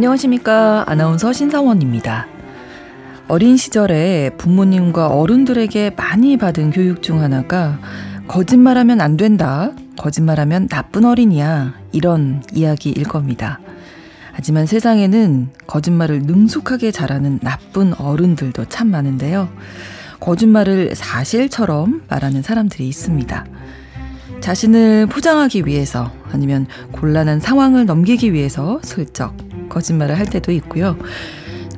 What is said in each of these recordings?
안녕하십니까. 아나운서 신상원입니다. 어린 시절에 부모님과 어른들에게 많이 받은 교육 중 하나가 거짓말하면 안 된다. 거짓말하면 나쁜 어린이야. 이런 이야기일 겁니다. 하지만 세상에는 거짓말을 능숙하게 잘하는 나쁜 어른들도 참 많은데요. 거짓말을 사실처럼 말하는 사람들이 있습니다. 자신을 포장하기 위해서 아니면 곤란한 상황을 넘기기 위해서 슬쩍 거짓말을 할 때도 있고요.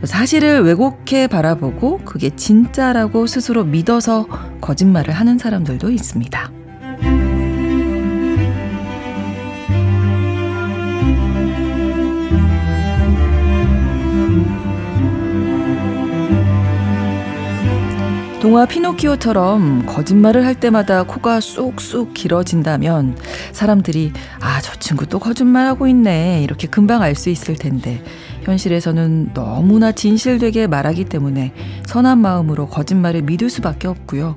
사실을 왜곡해 바라보고 그게 진짜라고 스스로 믿어서 거짓말을 하는 사람들도 있습니다. 동화 피노키오처럼 거짓말을 할 때마다 코가 쑥쑥 길어진다면 사람들이 아, 저 친구 또 거짓말하고 있네. 이렇게 금방 알 수 있을 텐데 현실에서는 너무나 진실되게 말하기 때문에 선한 마음으로 거짓말을 믿을 수밖에 없고요.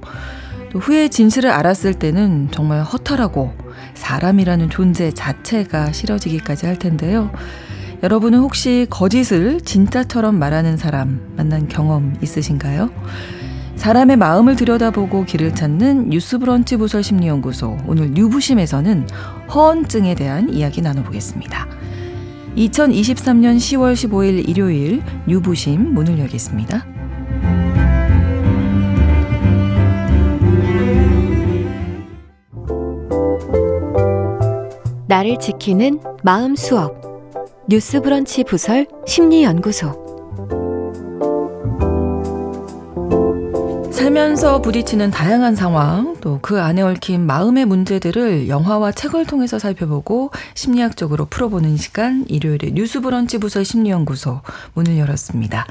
또 후에 진실을 알았을 때는 정말 허탈하고 사람이라는 존재 자체가 싫어지기까지 할 텐데요. 여러분은 혹시 거짓을 진짜처럼 말하는 사람 만난 경험 있으신가요? 사람의 마음을 들여다보고 길을 찾는 뉴스브런치 부설 심리연구소 오늘 뉴부심에서는 허언증에 대한 이야기 나눠보겠습니다. 2023년 10월 15일 일요일 뉴부심 문을 열겠습니다. 나를 지키는 마음 수업 뉴스브런치 부설 심리연구소 살면서 부딪히는 다양한 상황, 또 그 안에 얽힌 마음의 문제들을 영화와 책을 통해서 살펴보고 심리학적으로 풀어보는 시간, 일요일에 뉴스 브런치 부설 심리연구소 문을 열었습니다.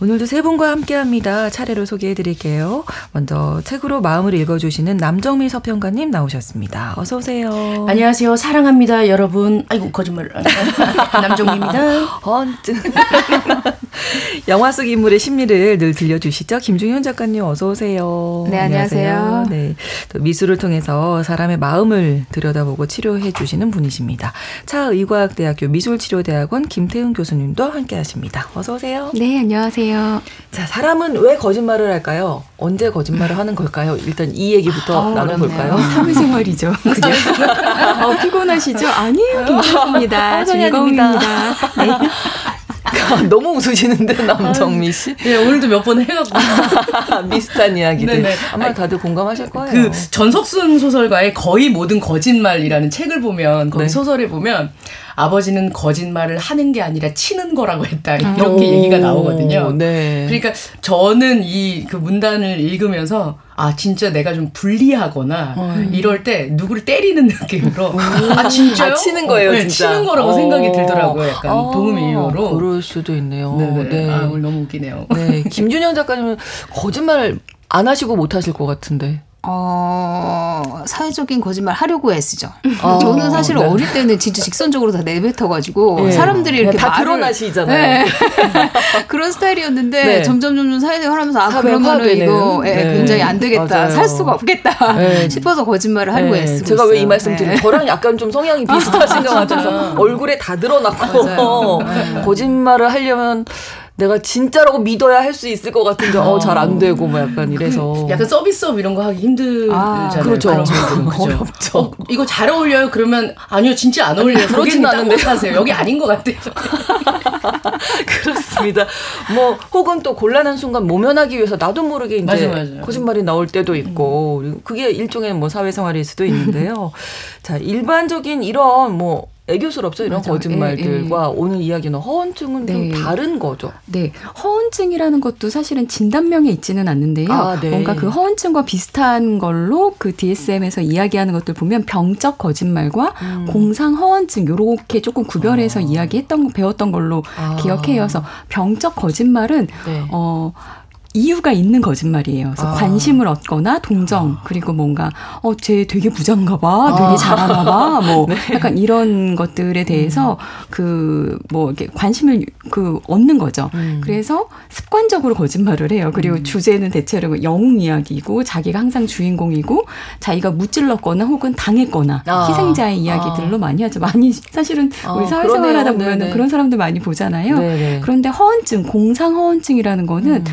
오늘도 세 분과 함께 합니다. 차례로 소개해 드릴게요. 먼저 책으로 마음을 읽어주시는 남정미 서평가님 나오셨습니다. 어서오세요. 안녕하세요. 사랑합니다, 여러분. 아이고, 거짓말. 남정미입니다. 헌증. 영화 속 인물의 심리를 늘 들려주시죠. 김중현 작가님 어서 오세요. 네, 안녕하세요. 네. 또 미술을 통해서 사람의 마음을 들여다보고 치료해 주시는 분이십니다. 차의과학대학교 미술치료대학원 김태훈 교수님도 함께 하십니다. 어서 오세요. 네, 안녕하세요. 자, 사람은 왜 거짓말을 할까요? 언제 거짓말을 하는 걸까요? 일단 이 얘기부터 어, 나눠볼까요? 사회생활이죠. 그죠? 어, 피곤하시죠? 아니에요. 괜찮습니다. 즐거움입니다. 네. 너무 웃으시는데 남정미 씨. 네 오늘도 몇 번 해갖고 비슷한 이야기들. 네네. 아마 다들 공감하실 거예요. 그 전석순 소설가의 거의 모든 거짓말이라는 책을 보면 거기 네. 소설에 보면 아버지는 거짓말을 하는 게 아니라 치는 거라고 했다 이렇게 오. 얘기가 나오거든요. 네. 그러니까 저는 이 그 문단을 읽으면서 아 진짜 내가 좀 불리하거나 음. 이럴 때 누구를 때리는 느낌으로 아 진짜요? 아, 치는 거예요, 네, 진짜. 치는 거라고 어. 생각이 들더라고요. 약간 어. 도움의 이유로. 그럴 수도 있네요. 네네. 네. 아, 오늘 너무 웃기네요. 네, 김준영 작가님은 거짓말 안 하시고 못 하실 것 같은데. 어, 사회적인 거짓말 하려고 애쓰죠. 어, 저는 사실 네. 어릴 때는 진짜 직선적으로 다 내뱉어가지고 네. 사람들이 이렇게 다 말을, 드러나시잖아요. 네. 그런 스타일이었는데 네. 점점 점점 사회생활 하면서 아 그러면은 이거 예, 네. 굉장히 안 되겠다, 맞아요. 살 수가 없겠다 네. 싶어서 거짓말을 하려고 애쓰고 제가 왜 이 말씀 드리면 저랑 약간 좀 성향이 비슷하신 것 같아서 얼굴에 다 드러났고 거짓말을 하려면 내가 진짜라고 믿어야 할 수 있을 것 같은데 어 잘 안 되고 뭐 약간 이래서 그 약간 서비스업 이런 거 하기 힘들잖아요. 아, 그렇죠. 어렵죠. 어, 이거 잘 어울려요? 그러면 아니요 진짜 안 어울려요. 그렇진 않은데 하세요. 여기 아닌 것 같아요. 그렇습니다. 뭐 혹은 또 곤란한 순간 모면하기 위해서 나도 모르게 이제 맞아, 맞아. 거짓말이 나올 때도 있고 음. 그게 일종의 뭐 사회생활일 수도 있는데요. 자 일반적인 이런 뭐 애교스럽죠 이런 맞아. 거짓말들과 에, 에. 오늘 이야기는 허언증은 네. 좀 다른 거죠. 네, 허언증이라는 것도 사실은 진단명에 있지는 않는데요. 아, 네. 뭔가 그 허언증과 비슷한 걸로 그 DSM에서 이야기하는 것들 보면 병적 거짓말과 음. 공상 허언증 요렇게 조금 구별해서 아. 이야기했던 배웠던 걸로 아. 기억해요. 그래서 병적 거짓말은 네. 어. 이유가 있는 거짓말이에요. 그래서 아. 관심을 얻거나 동정 그리고 뭔가 어쟤 되게 부자인가 봐, 되게 아. 잘하나 봐, 뭐 네. 약간 이런 것들에 대해서 음. 그뭐 이렇게 관심을 그 얻는 거죠. 음. 그래서 습관적으로 거짓말을 해요. 그리고 음. 주제는 대체로 뭐 영웅 이야기고 자기가 항상 주인공이고 자기가 무찔렀거나 혹은 당했거나 아. 희생자의 이야기들로 아. 많이 하죠. 많이 사실은 우리 아, 사회생활하다 보면 그런 사람들 많이 보잖아요. 네네. 그런데 허언증, 공상 허언증이라는 거는 음.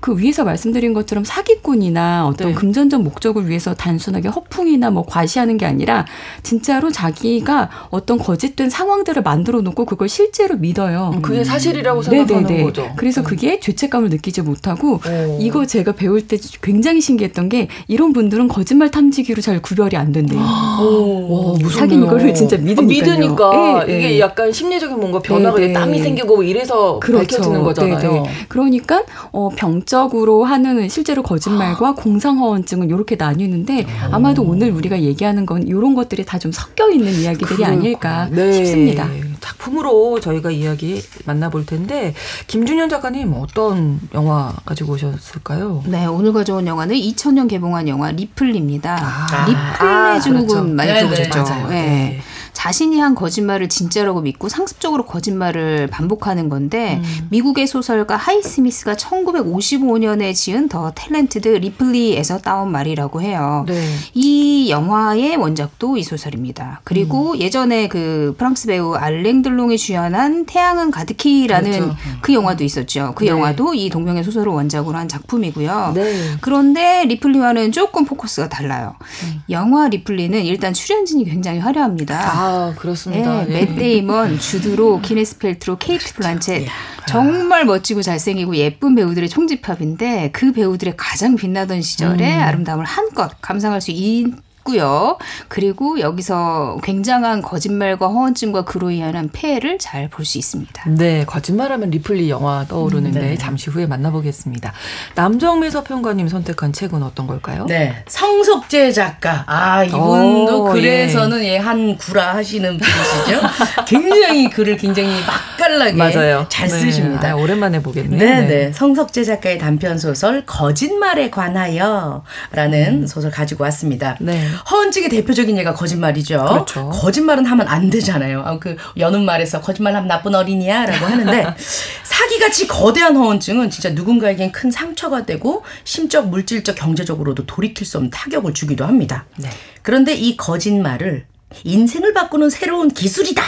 그 위에서 말씀드린 것처럼 사기꾼이나 어떤 네. 금전적 목적을 위해서 단순하게 허풍이나 뭐 과시하는 게 아니라 진짜로 자기가 어떤 거짓된 상황들을 만들어 놓고 그걸 실제로 믿어요. 음, 그게 사실이라고 생각하는 네네네. 거죠. 그래서 음. 그게 죄책감을 느끼지 못하고 오. 이거 제가 배울 때 굉장히 신기했던 게 이런 분들은 거짓말 탐지기로 잘 구별이 안 된대요. 오, 사긴 이거를 진짜 믿으니까요. 믿으니까 네, 이게 네. 약간 심리적인 뭔가 변화가 네, 땀이 생기고 이래서 그렇죠. 밝혀지는 거잖아요. 그러니까 어, 병 정적으로 하는 실제로 거짓말과 아. 공상허언증은 이렇게 나뉘는데 아마도 오늘 우리가 얘기하는 건 이런 것들이 다 좀 섞여 있는 이야기들이 그렇구나. 아닐까 네. 싶습니다. 작품으로 저희가 이야기 만나볼 텐데 김준현 작가님 어떤 영화 가지고 오셨을까요? 네, 오늘 가져온 영화는 2000년 개봉한 영화 리플입니다. 아, 리플레 아, 증후군 그렇죠. 많이 들어보셨죠? 네. 네. 네. 자신이 한 거짓말을 진짜라고 믿고 상습적으로 거짓말을 반복하는 건데 음. 미국의 소설가 하이스미스가 1955년에 지은 The Talented Ripley에서 따온 말이라고 해요. 네. 이 영화의 원작도 이 소설입니다. 그리고 음. 예전에 그 프랑스 배우 알랭 들롱이 주연한 태양은 가득히라는 그렇죠. 그 영화도 있었죠. 그 네. 영화도 이 동명의 소설을 원작으로 한 작품이고요. 네. 그런데 리플리와는 조금 포커스가 달라요. 음. 영화 리플리는 일단 출연진이 굉장히 화려합니다. 아, 그렇습니다. 네, 예. 맷 데이먼, 주드로, 기네스 팰트로, 케이트 블란쳇 정말 멋지고 잘생기고 예쁜 배우들의 총집합인데 그 배우들의 가장 빛나던 시절의 음. 아름다움을 한껏 감상할 수 있. 있고요. 그리고 여기서 굉장한 거짓말과 허언증과 그로 인한 폐해를 잘 볼 수 있습니다. 네, 거짓말하면 리플리 영화 떠오르는데 네. 잠시 후에 만나보겠습니다. 남정미 서평가님 선택한 책은 어떤 걸까요? 네, 성석재 작가. 아 이분도 오, 어, 글에서는 예. 한 구라 하시는 분이시죠. 굉장히 글을 굉장히 맛깔나게 맞아요. 잘 네. 쓰십니다. 아, 오랜만에 보겠네요. 네, 네, 네. 성석재 작가의 단편 소설 거짓말에 관하여라는 음. 소설 가지고 왔습니다. 네. 허언증의 대표적인 예가 거짓말이죠. 그렇죠. 거짓말은 하면 안 되잖아요. 아, 그 여는 말에서 거짓말하면 나쁜 어린이야라고 하는데 사기같이 거대한 허언증은 진짜 누군가에겐 큰 상처가 되고 심적, 물질적, 경제적으로도 돌이킬 수 없는 타격을 주기도 합니다. 네. 그런데 이 거짓말을 인생을 바꾸는 새로운 기술이다.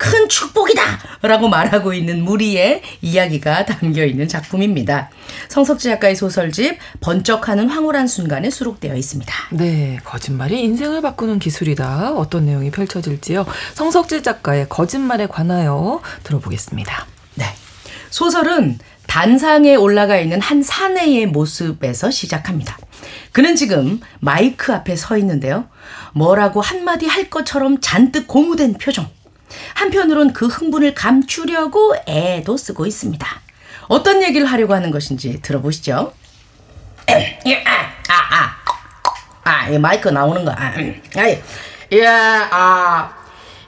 큰 축복이다! 라고 말하고 있는 무리의 이야기가 담겨 있는 작품입니다. 성석지 작가의 소설집 번쩍하는 황홀한 순간에 수록되어 있습니다. 네, 거짓말이 인생을 바꾸는 기술이다. 어떤 내용이 펼쳐질지요. 성석지 작가의 거짓말에 관하여 들어보겠습니다. 네. 소설은 단상에 올라가 있는 한 사내의 모습에서 시작합니다. 그는 지금 마이크 앞에 서 있는데요. 뭐라고 한마디 할 것처럼 잔뜩 고무된 표정. 한편으론 그 흥분을 감추려고 애도 쓰고 있습니다. 어떤 얘기를 하려고 하는 것인지 들어보시죠. 아, 아, 아, 아, 이 마이크 나오는 거. 아, 음. 아이, 예, 아,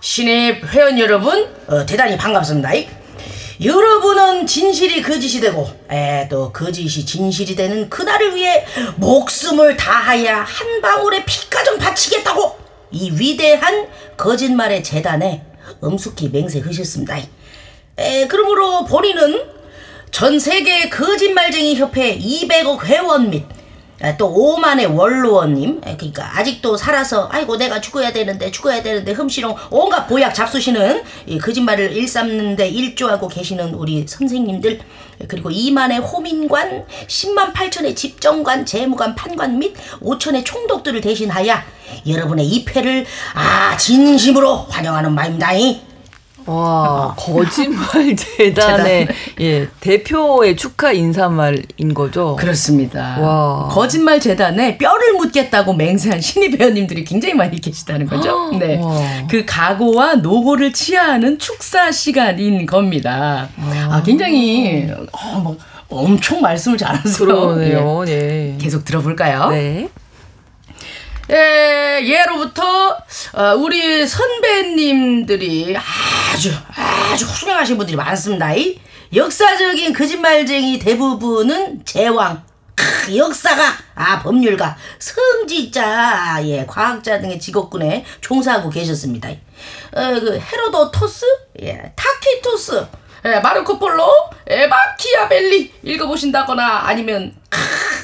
신입 회원 여러분, 어, 대단히 반갑습니다. 여러분은 진실이 거짓이 되고, 에, 또 거짓이 진실이 되는 그날을 위해 목숨을 다하여 한 방울의 피까지 바치겠다고 이 위대한 거짓말의 재단에 엄숙히 맹세하셨습니다. 에, 그러므로 본인은 전 세계 거짓말쟁이 협회 200억 회원 및 또 5만의 원로원님 그러니까 아직도 살아서 아이고 내가 죽어야 되는데 죽어야 되는데 흠시렁 온갖 보약 잡수시는 거짓말을 일삼는데 일조하고 계시는 우리 선생님들 그리고 2만의 호민관 10만 8천의 집정관 재무관 판관 및 5천의 총독들을 대신하여 여러분의 입회를 아 진심으로 환영하는 마입니다. 와 거짓말 재단의 예 대표의 축하 인사말인 거죠. 그렇습니다. 와 거짓말 재단에 뼈를 묻겠다고 맹세한 신입 회원님들이 굉장히 많이 계시다는 거죠. 네, 와. 그 각오와 노고를 치하하는 축사 시간인 겁니다. 와. 아 굉장히 어, 뭐 엄청 말씀을 잘하세요. 그러네요. 네. 계속 들어볼까요? 네. 예, 예로부터 어, 우리 선배님들이 아주 아주 훌륭하신 분들이 많습니다. 역사적인 거짓말쟁이 대부분은 제왕, 크, 역사가, 아 법률가, 선지자, 예 과학자 등의 직업군에 종사하고 계셨습니다. 어, 그 헤로도토스, 예 타키토스, 예, 마르코 폴로, 예, 마키아벨리 읽어보신다거나 아니면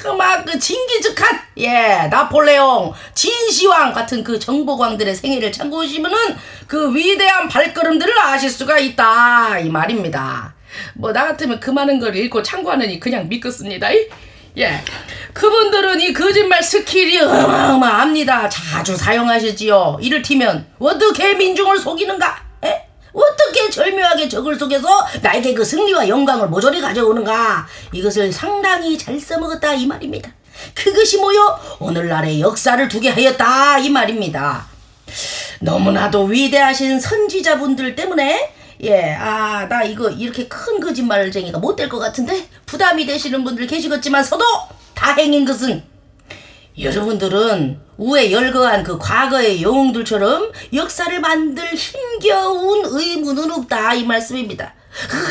막 그 징기즈칸, 예, 나폴레옹, 진시황 같은 그 정복왕들의 생애를 참고하시면은 그 위대한 발걸음들을 아실 수가 있다 이 말입니다. 뭐 나 같으면 그 많은 걸 읽고 참고하느니 그냥 믿겠습니다. 예. 그분들은 이 거짓말 skill이 어마어마합니다. 자주 사용하셨지요. 이를테면 어떻게 민중을 속이는가? 에? 어떻게 절묘하게 적을 속여서 나에게 그 승리와 영광을 모조리 가져오는가? 이것을 상당히 잘 써먹었다 이 말입니다. 그것이 뭐요? 오늘날의 역사를 두게 하였다 이 말입니다. 너무나도 위대하신 선지자분들 때문에 예, 아, 나 이거 이렇게 큰 거짓말쟁이가 못 될 것 같은데 부담이 되시는 분들 계시겠지만서도 다행인 것은 여러분들은 우에 열거한 그 과거의 영웅들처럼 역사를 만들 힘겨운 의무는 없다 이 말씀입니다.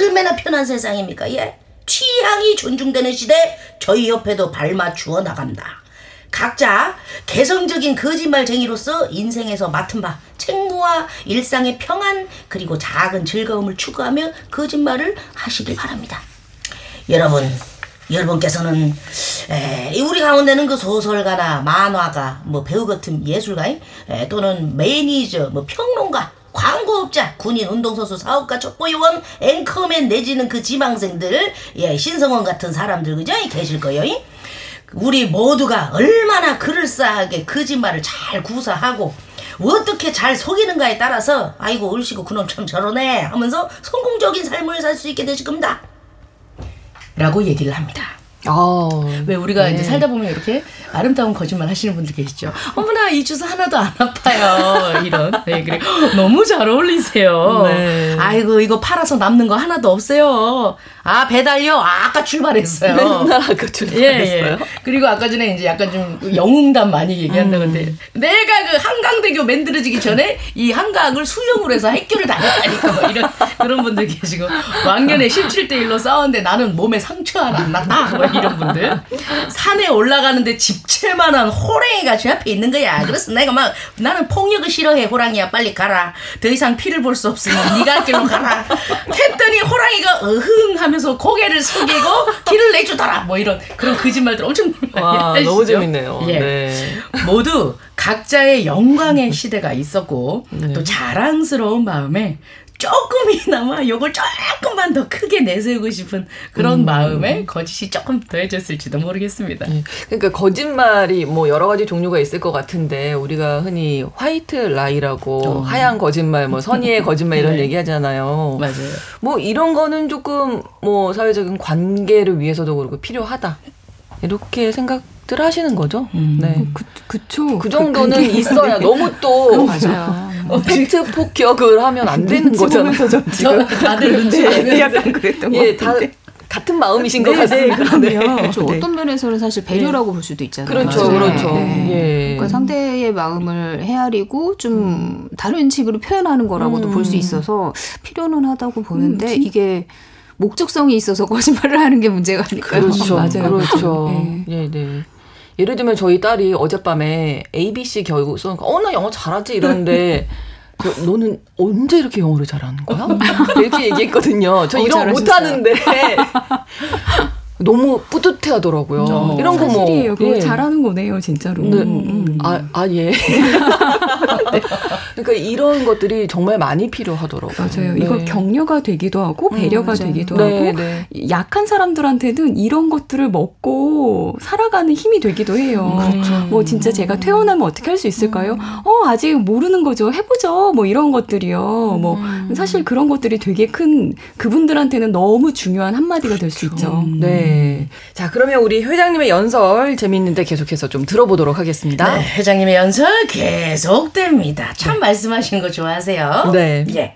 얼마나 편한 세상입니까? 예? 취향이 존중되는 시대 저희 옆에도 발맞추어 나간다. 각자 개성적인 거짓말쟁이로서 인생에서 맡은 바 책무와 일상의 평안 그리고 작은 즐거움을 추구하며 거짓말을 하시길 바랍니다. 여러분 여러분께서는 에, 우리 가운데는 그 소설가나 만화가 뭐 배우 같은 예술가 에, 또는 매니저 뭐 평론가 광고업자, 군인, 운동선수, 사업가, 첩보요원, 앵커맨 내지는 그 지망생들, 예, 신성원 같은 사람들 그죠? 계실 거예요. 우리 모두가 얼마나 그럴싸하게 거짓말을 잘 구사하고 어떻게 잘 속이는가에 따라서 아이고 얼씨구 그놈 참 저러네 하면서 성공적인 삶을 살 수 있게 되실 겁니다. 라고 얘기를 합니다. 어, 왜 우리가 네. 이제 살다 보면 이렇게 아름다운 거짓말 하시는 분들 계시죠. 어머나 이 주소 하나도 안 아파요. 이런. 네, 그래. 너무 잘 어울리세요. 네. 아이고 이거 팔아서 남는 거 하나도 없어요. 아 배달요. 아, 까 출발했어요. 맨날 아까 출발했어요. 예, 예. 그리고 아까 전에 이제 약간 좀 영웅담 많이 얘기한다는데 음. 내가 그 한강대교 만들어지기 전에 이 한강을 수영을 해서 학교를 다녔다니까 뭐 이런 그런 분들 계시고 왕년에 17대 1로 싸웠는데 나는 몸에 상처 하나 안 났다. 뭐 이런 분들. 산에 올라가는데 집채만한 호랭이가 제 앞에 있는 거야. 그래서 내가 막 나는 폭력을 싫어해 호랑이야 빨리 가라. 더 이상 피를 볼 수 없으니 네가 할 길로 가라. 했더니 호랑이가 어흥 하면서 고개를 숙이고 길을 내주더라. 뭐 이런 그런 거짓말들 엄청 와, 너무 재밌네요. 예. 네. 모두 각자의 영광의 시대가 있었고 네. 또 자랑스러운 마음에 조금이나마 요걸 조금만 더 크게 내세우고 싶은 그런 음. 마음에 거짓이 조금 더해졌을지도 모르겠습니다. 네. 그러니까 거짓말이 뭐 여러 가지 종류가 있을 것 같은데 우리가 흔히 화이트 라이라고 어. 하얀 거짓말, 뭐 선의의 거짓말 이런 네. 얘기하잖아요. 맞아요. 뭐 이런 거는 조금 뭐 사회적인 관계를 위해서도 그렇고 필요하다 이렇게 생각. 들 하시는 거죠. 음. 네. 그, 그쵸. 그 정도는 그, 있어야 너무 또 맞아요. 어, 팩트 폭격을 하면 안 되는 거잖아요. 지금 다들 눈치 네. 약간 그랬던 예, 다 같은 마음이신 것 네, 네 같습니다. 네, 그렇죠. 네. 어떤 면에서는 사실 배려라고 볼 수도 있잖아요. 그렇죠, 그렇죠. 예. 그러니까 상대의 마음을 헤아리고 좀 음. 다른 식으로 표현하는 거라고도 음. 볼수 있어서 필요는 하다고 보는데 음, 이게 목적성이 있어서 거짓말을 하는 게 문제가 아닐까요? 그렇죠, 맞아요. 그렇죠. 예, 네. 예를 들면 저희 딸이 어젯밤에 ABC 겨우 써니까 어나 영어 잘하지 이러는데 너는 언제 이렇게 영어를 잘하는 거야? 이렇게 얘기했거든요. 저 어, 이런 거 못하는데 너무 뿌듯해 하더라고요. 어, 이런 거 뭐. 사실이에요. 예. 잘하는 거네요, 진짜로. 네. 음. 아, 아, 예. 그러니까 이런 것들이 정말 많이 필요하더라고요. 맞아요. 네. 이거 격려가 되기도 하고, 음, 배려가 음, 되기도 네, 하고, 네. 약한 사람들한테는 이런 것들을 먹고 살아가는 힘이 되기도 해요. 음, 그렇죠. 뭐 진짜 제가 퇴원하면 어떻게 할 수 있을까요? 음. 어, 아직 모르는 거죠. 해보죠. 뭐 이런 것들이요. 뭐 음. 사실 그런 것들이 되게 큰 그분들한테는 너무 중요한 한마디가 될수 있죠. 네. 네. 자, 그러면 우리 회장님의 연설 재밌는데 계속해서 좀 들어보도록 하겠습니다. 네, 회장님의 연설 계속됩니다. 참 네. 말씀하시는 거 좋아하세요. 네. 예.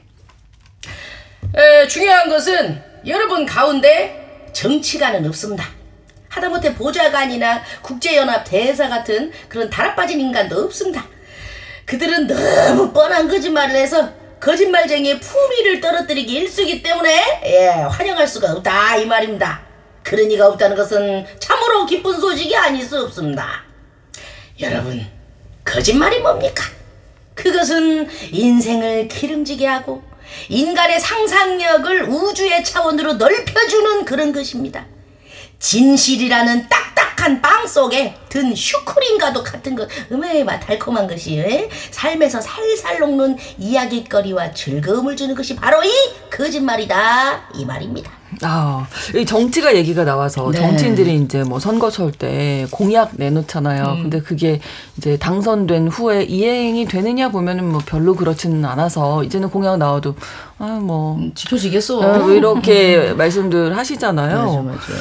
에, 중요한 것은 여러분 가운데 정치가는 없습니다. 하다못해 보좌관이나 국제연합 대사 같은 그런 달아빠진 인간도 없습니다. 그들은 너무 뻔한 거짓말을 해서 거짓말쟁이의 품위를 떨어뜨리기 일쑤기 때문에 예, 환영할 수가 없다 이 말입니다. 그런 이가 없다는 것은 참으로 기쁜 소식이 아닐 수 없습니다. 여러분, 거짓말이 뭡니까? 그것은 인생을 기름지게 하고 인간의 상상력을 우주의 차원으로 넓혀주는 그런 것입니다. 진실이라는 딱딱한 빵 속에 든 슈크림과도 같은 것, 음에마 달콤한 것이 에? 삶에서 살살 녹는 이야기거리와 즐거움을 주는 것이 바로 이 거짓말이다 이 말입니다. 아, 이 정치가 얘기가 나와서 네. 정치인들이 이제 뭐 선거철 때 공약 내놓잖아요. 음. 근데 그게 이제 당선된 후에 이행이 되느냐 보면은 뭐 별로 그렇지는 않아서 이제는 공약 나와도 아 뭐 음, 지켜지겠어. 아, 뭐 이렇게 말씀들 하시잖아요. 맞아, 맞아.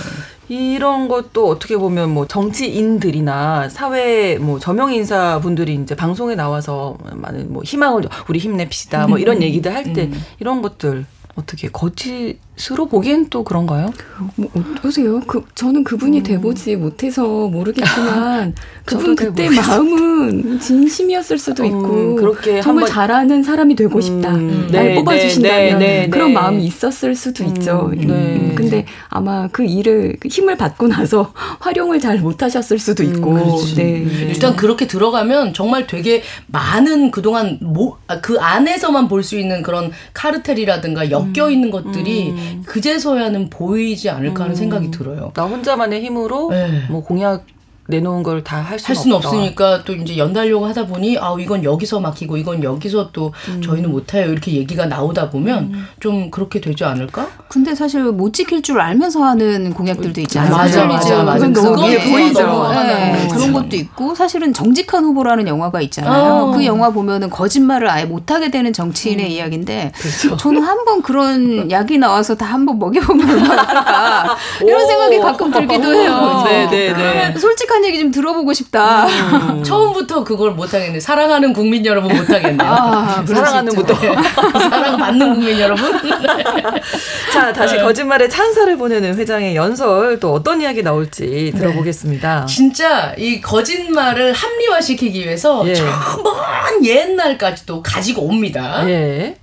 이런 것도 어떻게 보면 뭐 정치인들이 나 사회 뭐 저명 인사 분들이 이제 방송에 나와서 많은 뭐 희망을 우리 힘냅시다 뭐 이런 음. 얘기들 할때 음. 이런 것들 어떻게 거짓 으로 보기엔 또 그런가요? 뭐 어떠세요? 그 저는 그분이 음. 돼보지 못해서 모르겠지만 그분 그때 마음은 진심이었을 수도 음, 있고 음, 그렇게 정말 한번... 잘하는 사람이 되고 싶다. 음, 날 네, 뽑아주신다면 네, 네, 네, 그런 마음이 있었을 수도 음, 있죠. 네. 음, 근데 아마 그 일을 그 힘을 받고 나서 활용을 잘 못하셨을 수도 있고. 네. 일단 그렇게 들어가면 정말 되게 많은 그동안 모, 아, 그 안에서만 볼 수 있는 그런 카르텔이라든가 엮여 있는 것들이 그제서야는 보이지 않을까 하는 생각이 들어요. 나 혼자만의 힘으로 네. 뭐 공약 내놓은 걸다할 수는 없으니까 또 이제 연달려고 하다 보니 아 이건 여기서 막히고 이건 여기서 또 음. 저희는 못해요 이렇게 얘기가 나오다 보면 음. 좀 그렇게 되지 않을까? 근데 사실 못 지킬 줄 알면서 하는 공약들도 있잖아요. 맞아 맞아 맞아. 너무 보이죠. 네, 그런 것도 있고 사실은 정직한 후보라는 영화가 있잖아요. 어. 그 영화 보면은 거짓말을 아예 못하게 되는 정치인의 음. 이야기인데 그렇죠. 저는 한 번 그런 약이 나와서 다 한 번 먹여보면 얼마나 이런 생각이 가끔 들기도 해요. 네 네네. 네, 네. 솔직한 솔직한 얘기 좀 들어보고 싶다. 음. 처음부터 그걸 못하겠네. 사랑하는 국민 여러분 못하겠네요. 아, 사랑하는부터. 사랑받는 국민 여러분. 자, 다시 네. 거짓말에 찬사를 보내는 회장의 연설 또 어떤 이야기 나올지 네. 들어보겠습니다. 네. 진짜 이 거짓말을 합리화시키기 위해서 예. 먼 옛날까지도 가지고 옵니다. 예.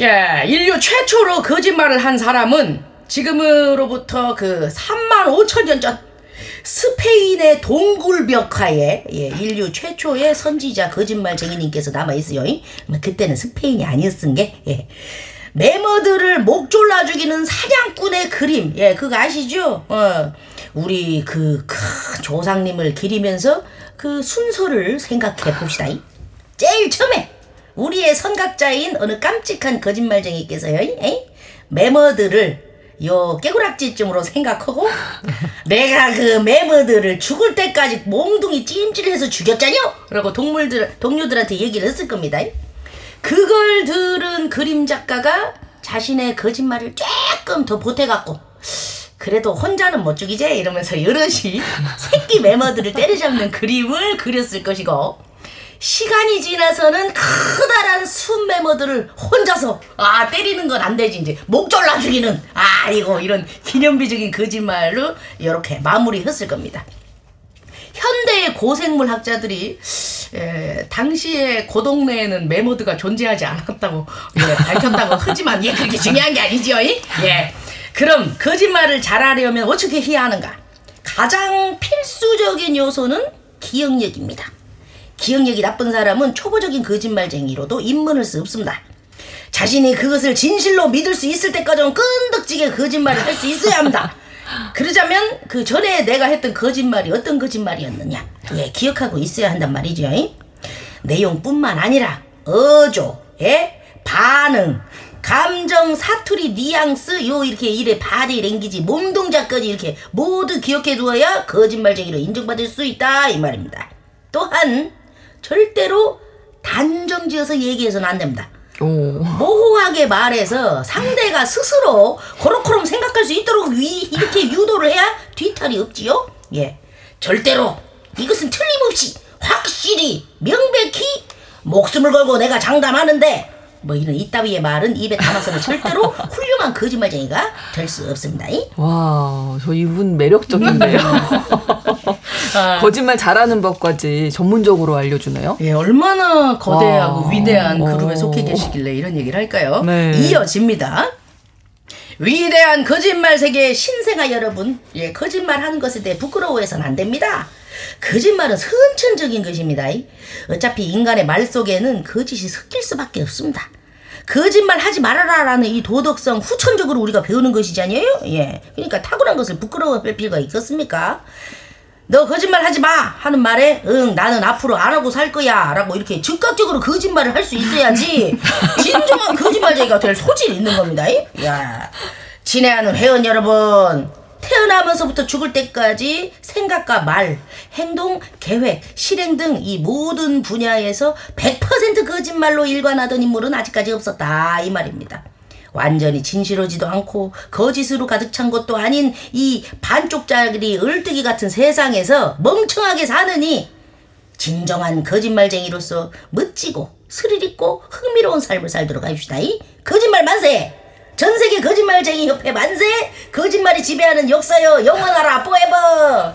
예, 인류 최초로 거짓말을 한 사람은 지금으로부터 그 3만 5천 년 전 스페인의 동굴벽화에 예, 인류 최초의 선지자 거짓말쟁이님께서 남아있어요. 뭐 그때는 스페인이 아니었은 게 예. 매머들을 목 졸라 죽이는 사냥꾼의 그림 예 그거 아시죠? 어 우리 그 큰 조상님을 기리면서 그 순서를 생각해 봅시다. 제일 처음에 우리의 선각자인 어느 깜찍한 거짓말쟁이께서요. 에이? 매머들을 요 깨구락지쯤으로 생각하고 내가 그 매머들을 죽을 때까지 몽둥이 찜질해서 죽였잖요. 라고 동물들 동료들한테 얘기를 했을 겁니다. 그걸 들은 그림 작가가 자신의 거짓말을 조금 더 보태갖고 그래도 혼자는 못 죽이지 이러면서 여럿이 새끼 매머들을 때려잡는 그림을 그렸을 것이고 시간이 지나서는 커다란 순메모들을 혼자서 아 때리는 건 안 되지 이제 목 졸라 죽이는 아 이거 이런 기념비적인 거짓말로 이렇게 마무리했을 겁니다. 현대의 고생물 학자들이 에, 당시에 고 동네에는 메모드가 존재하지 않았다고 예, 밝혔다고 하지만 예 그렇게 중요한 게 아니죠. 예. 그럼 거짓말을 잘하려면 어떻게 해야 하는가? 가장 필수적인 요소는 기억력입니다. 기억력이 나쁜 사람은 초보적인 거짓말쟁이로도 입문을 수 없습니다. 자신이 그것을 진실로 믿을 수 있을 때까지는 끈덕지게 거짓말을 할 수 있어야 합니다. 그러자면 그 전에 내가 했던 거짓말이 어떤 거짓말이었느냐 예, 기억하고 있어야 한단 말이죠. 내용뿐만 아니라 어조, 예? 반응, 감정, 사투리, 뉘앙스, 요 이렇게 이래 바디 랭귀지, 몸 동작까지 이렇게 모두 기억해 두어야 거짓말쟁이로 인정받을 수 있다 이 말입니다. 또한 절대로 단정지어서 얘기해서는 안 됩니다. 오. 모호하게 말해서 상대가 스스로 코롱코롱 생각할 수 있도록 위, 이렇게 유도를 해야 뒤탈이 없지요. 예, 절대로 이것은 틀림없이 확실히 명백히 목숨을 걸고 내가 장담하는데 뭐 이런 이따위의 말은 입에 담아서는 절대로 훌륭한 거짓말쟁이가 될 수 없습니다. 와, 저 이분 매력적인데요. 아. 거짓말 잘하는 법까지 전문적으로 알려주네요. 예, 얼마나 거대하고 와. 위대한 그룹에 속해 계시길래 이런 얘기를 할까요? 네. 이어집니다. 위대한 거짓말 세계의 신생아 여러분, 예, 거짓말 하는 것에 대해 부끄러워해서는 안 됩니다. 거짓말은 선천적인 것입니다. 어차피 인간의 말 속에는 거짓이 섞일 수밖에 없습니다. 거짓말 하지 말아라라는 이 도덕성 후천적으로 우리가 배우는 것이잖아요. 예. 그러니까 탁월한 것을 부끄러워할 필요가 있겠습니까? 너 거짓말 하지 마! 하는 말에, 응, 나는 앞으로 안 하고 살 거야. 라고 이렇게 즉각적으로 거짓말을 할 수 있어야지, 진정한 거짓말쟁이가 될 소질이 있는 겁니다. 야. 친애하는 회원 여러분, 태어나면서부터 죽을 때까지 생각과 말, 행동, 계획, 실행 등 이 모든 분야에서 100% 거짓말로 일관하던 인물은 아직까지 없었다. 이 말입니다. 완전히 진실하지도 않고 거짓으로 가득 찬 것도 아닌 이 반쪽짜리 을뜨기 같은 세상에서 멍청하게 사느니 진정한 거짓말쟁이로서 멋지고 스릴 있고 흥미로운 삶을 살도록 합시다. 이 거짓말 만세! 전 세계 거짓말쟁이 협회 만세! 거짓말이 지배하는 역사여 영원하라 포에버!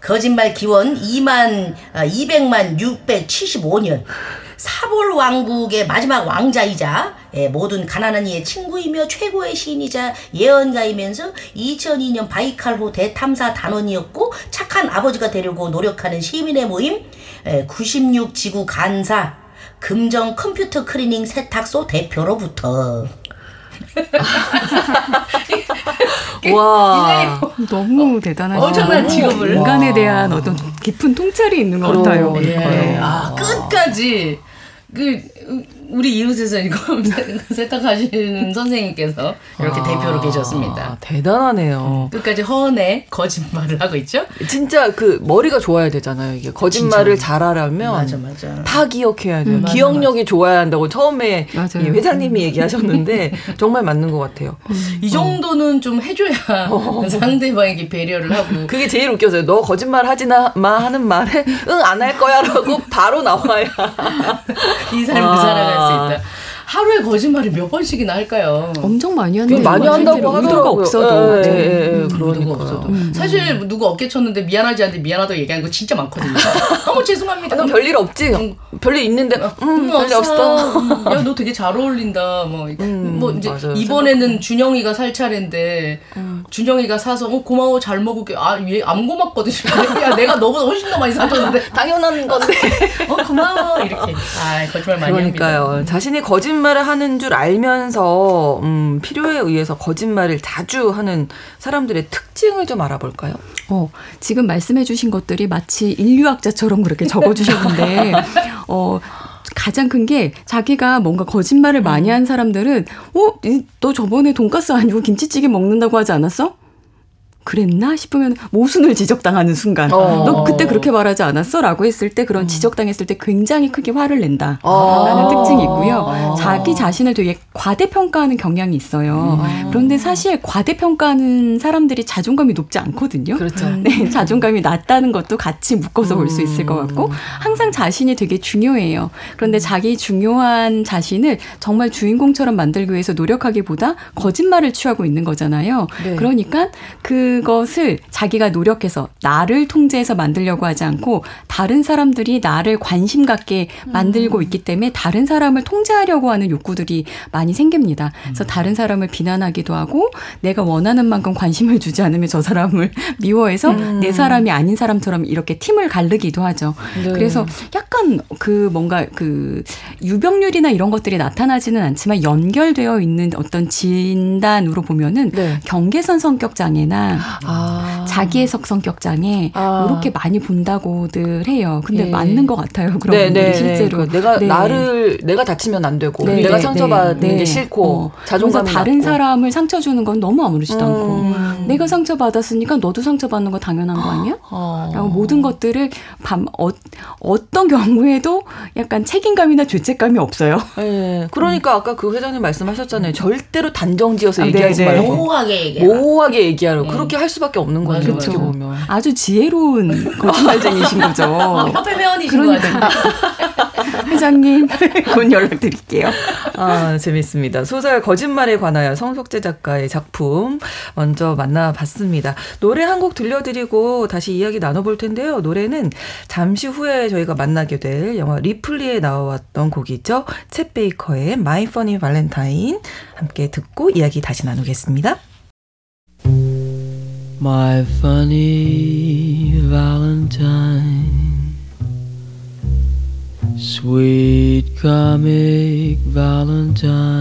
거짓말 기원 2만 200만 675년 사볼 왕국의 마지막 왕자이자 예, 모든 가난한 이의 친구이며 최고의 시인이자 예언가이면서 2002년 바이칼호 대탐사 단원이었고 착한 아버지가 되려고 노력하는 시민의 모임 예, 96지구 간사 금정 컴퓨터 클리닝 세탁소 대표로부터 와 너무 대단하시다. 엄청난 직업을 인간에 대한 어떤 깊은 통찰이 있는 것 같아요. 예. 아, 끝까지 그 우리 이웃에서 이거 세탁하시는 선생님께서 이렇게 아, 대표로 계셨습니다. 대단하네요. 끝까지 허언에 거짓말을 하고 있죠? 진짜 그 머리가 좋아야 되잖아요. 이게 거짓말을 진짜. 잘하려면 맞아, 맞아. 다 기억해야 돼요. 음, 기억력이 맞아, 좋아야 한다고 처음에 이 회장님이 얘기하셨는데 정말 맞는 것 같아요. 음. 이 정도는 좀 해줘야 어. 상대방에게 배려를 하고. 그게 제일 웃겨서요. 너 거짓말 하지마 하는 말에 응 안 할 거야라고 바로 나와야 이 삶을 아. 살아갈 수 있다. 하루에 거짓말을 몇 번씩이나 할까요? 엄청 많이 한대요. 많이 한다고 하더라고요. 없어도. 네, 네, 네, 그러니까 없어도. 음. 사실 누구 어깨 쳤는데 미안하지 않는데 미안하다고 얘기하는 거 진짜 많거든요. 어머 죄송합니다. 넌 별일 없지? 음, 별일 있는데 음, 음 별일 없어. 음, 야너 되게 잘 어울린다. 뭐, 음, 뭐 이제 맞아요. 이번에는 준영이가 살 차례인데 음. 준영이가 사서 어, 고마워 잘 먹을게. 아얘 안 고맙거든요. 야 내가 너보다 훨씬 더 많이 사줬는데 당연한 건데. 어 고마워 이렇게. 아 거짓말 많이 그러니까요. 합니다. 자신이 거짓말 거짓말을 하는 줄 알면서 음, 필요에 의해서 거짓말을 자주 하는 사람들의 특징을 좀 알아볼까요? 어, 지금 말씀해 주신 것들이 마치 인류학자처럼 그렇게 적어 주셨는데 어 가장 큰 게 자기가 뭔가 거짓말을 많이 한 사람들은 어, 너 저번에 돈가스 아니고 김치찌개 먹는다고 하지 않았어? 그랬나 싶으면 모순을 지적당하는 순간 어. 너 그때 그렇게 말하지 않았어? 라고 했을 때 그런 음. 지적당했을 때 굉장히 크게 화를 낸다 어. 라는 특징이 있고요 어. 자기 자신을 되게 과대평가하는 경향이 있어요 음. 그런데 사실 과대평가하는 사람들이 자존감이 높지 않거든요 그렇죠. 네, 자존감이 낮다는 것도 같이 묶어서 볼 수 있을 것 같고 항상 자신이 되게 중요해요 그런데 자기 중요한 자신을 정말 주인공처럼 만들기 위해서 노력하기보다 거짓말을 취하고 있는 거잖아요 네. 그러니까 그 그것을 자기가 노력해서 나를 통제해서 만들려고 하지 않고 다른 사람들이 나를 관심 갖게 만들고 있기 때문에 다른 사람을 통제하려고 하는 욕구들이 많이 생깁니다. 그래서 다른 사람을 비난하기도 하고 내가 원하는 만큼 관심을 주지 않으면 저 사람을 미워해서 음. 내 사람이 아닌 사람처럼 이렇게 팀을 가르기도 하죠. 네. 그래서 약간 그 뭔가 그 유병률이나 이런 것들이 나타나지는 않지만 연결되어 있는 어떤 진단으로 보면은 네. 경계선 성격 장애나 아. 자기 해석 성격 장애 아. 이렇게 많이 본다고들 해요. 근데 네. 맞는 것 같아요. 그런 네, 분들이 네, 실제로 그러니까 내가 네. 나를 내가 다치면 안 되고 네, 내가 상처받는 게 싫고 어. 자존감이 다른 낮고. 사람을 상처 주는 건 너무 아무렇지도 음. 않고 내가 상처 받았으니까 너도 상처 받는 거 당연한 거 아니야? 어. 라고 모든 것들을 밤 어, 어떤 경우에도 약간 책임감이나 죄책감이 없어요. 네. 그러니까 음. 아까 그 회장님 말씀하셨잖아요. 절대로 단정지어서 아, 얘기하지 말고 모호하게 얘기하 모호하게 얘기하라. 그렇게 어떻게 할 수밖에 없는 거죠. 그렇죠. 어떻게 보면. 아주 지혜로운 거짓말쟁이신 거죠. 협회 회원이신 그러니까. 회장님 곧 연락드릴게요. 아 재밌습니다. 소설 거짓말에 관하여 성석재 작가의 작품 먼저 만나봤습니다. 노래 한 곡 들려드리고 다시 이야기 나눠볼 텐데요. 노래는 잠시 후에 저희가 만나게 될 영화 리플리에 나왔던 곡이죠. 챗 베이커의 My Funny Valentine 함께 듣고 이야기 다시 나누겠습니다. My funny Valentine. Sweet comic Valentine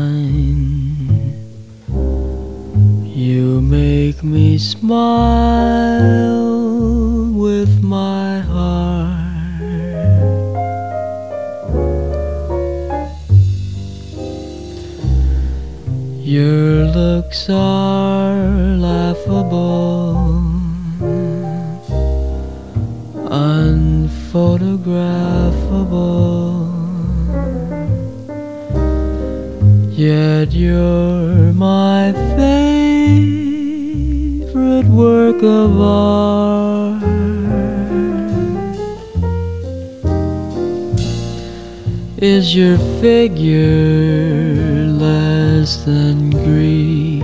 Is your figure less than Greek?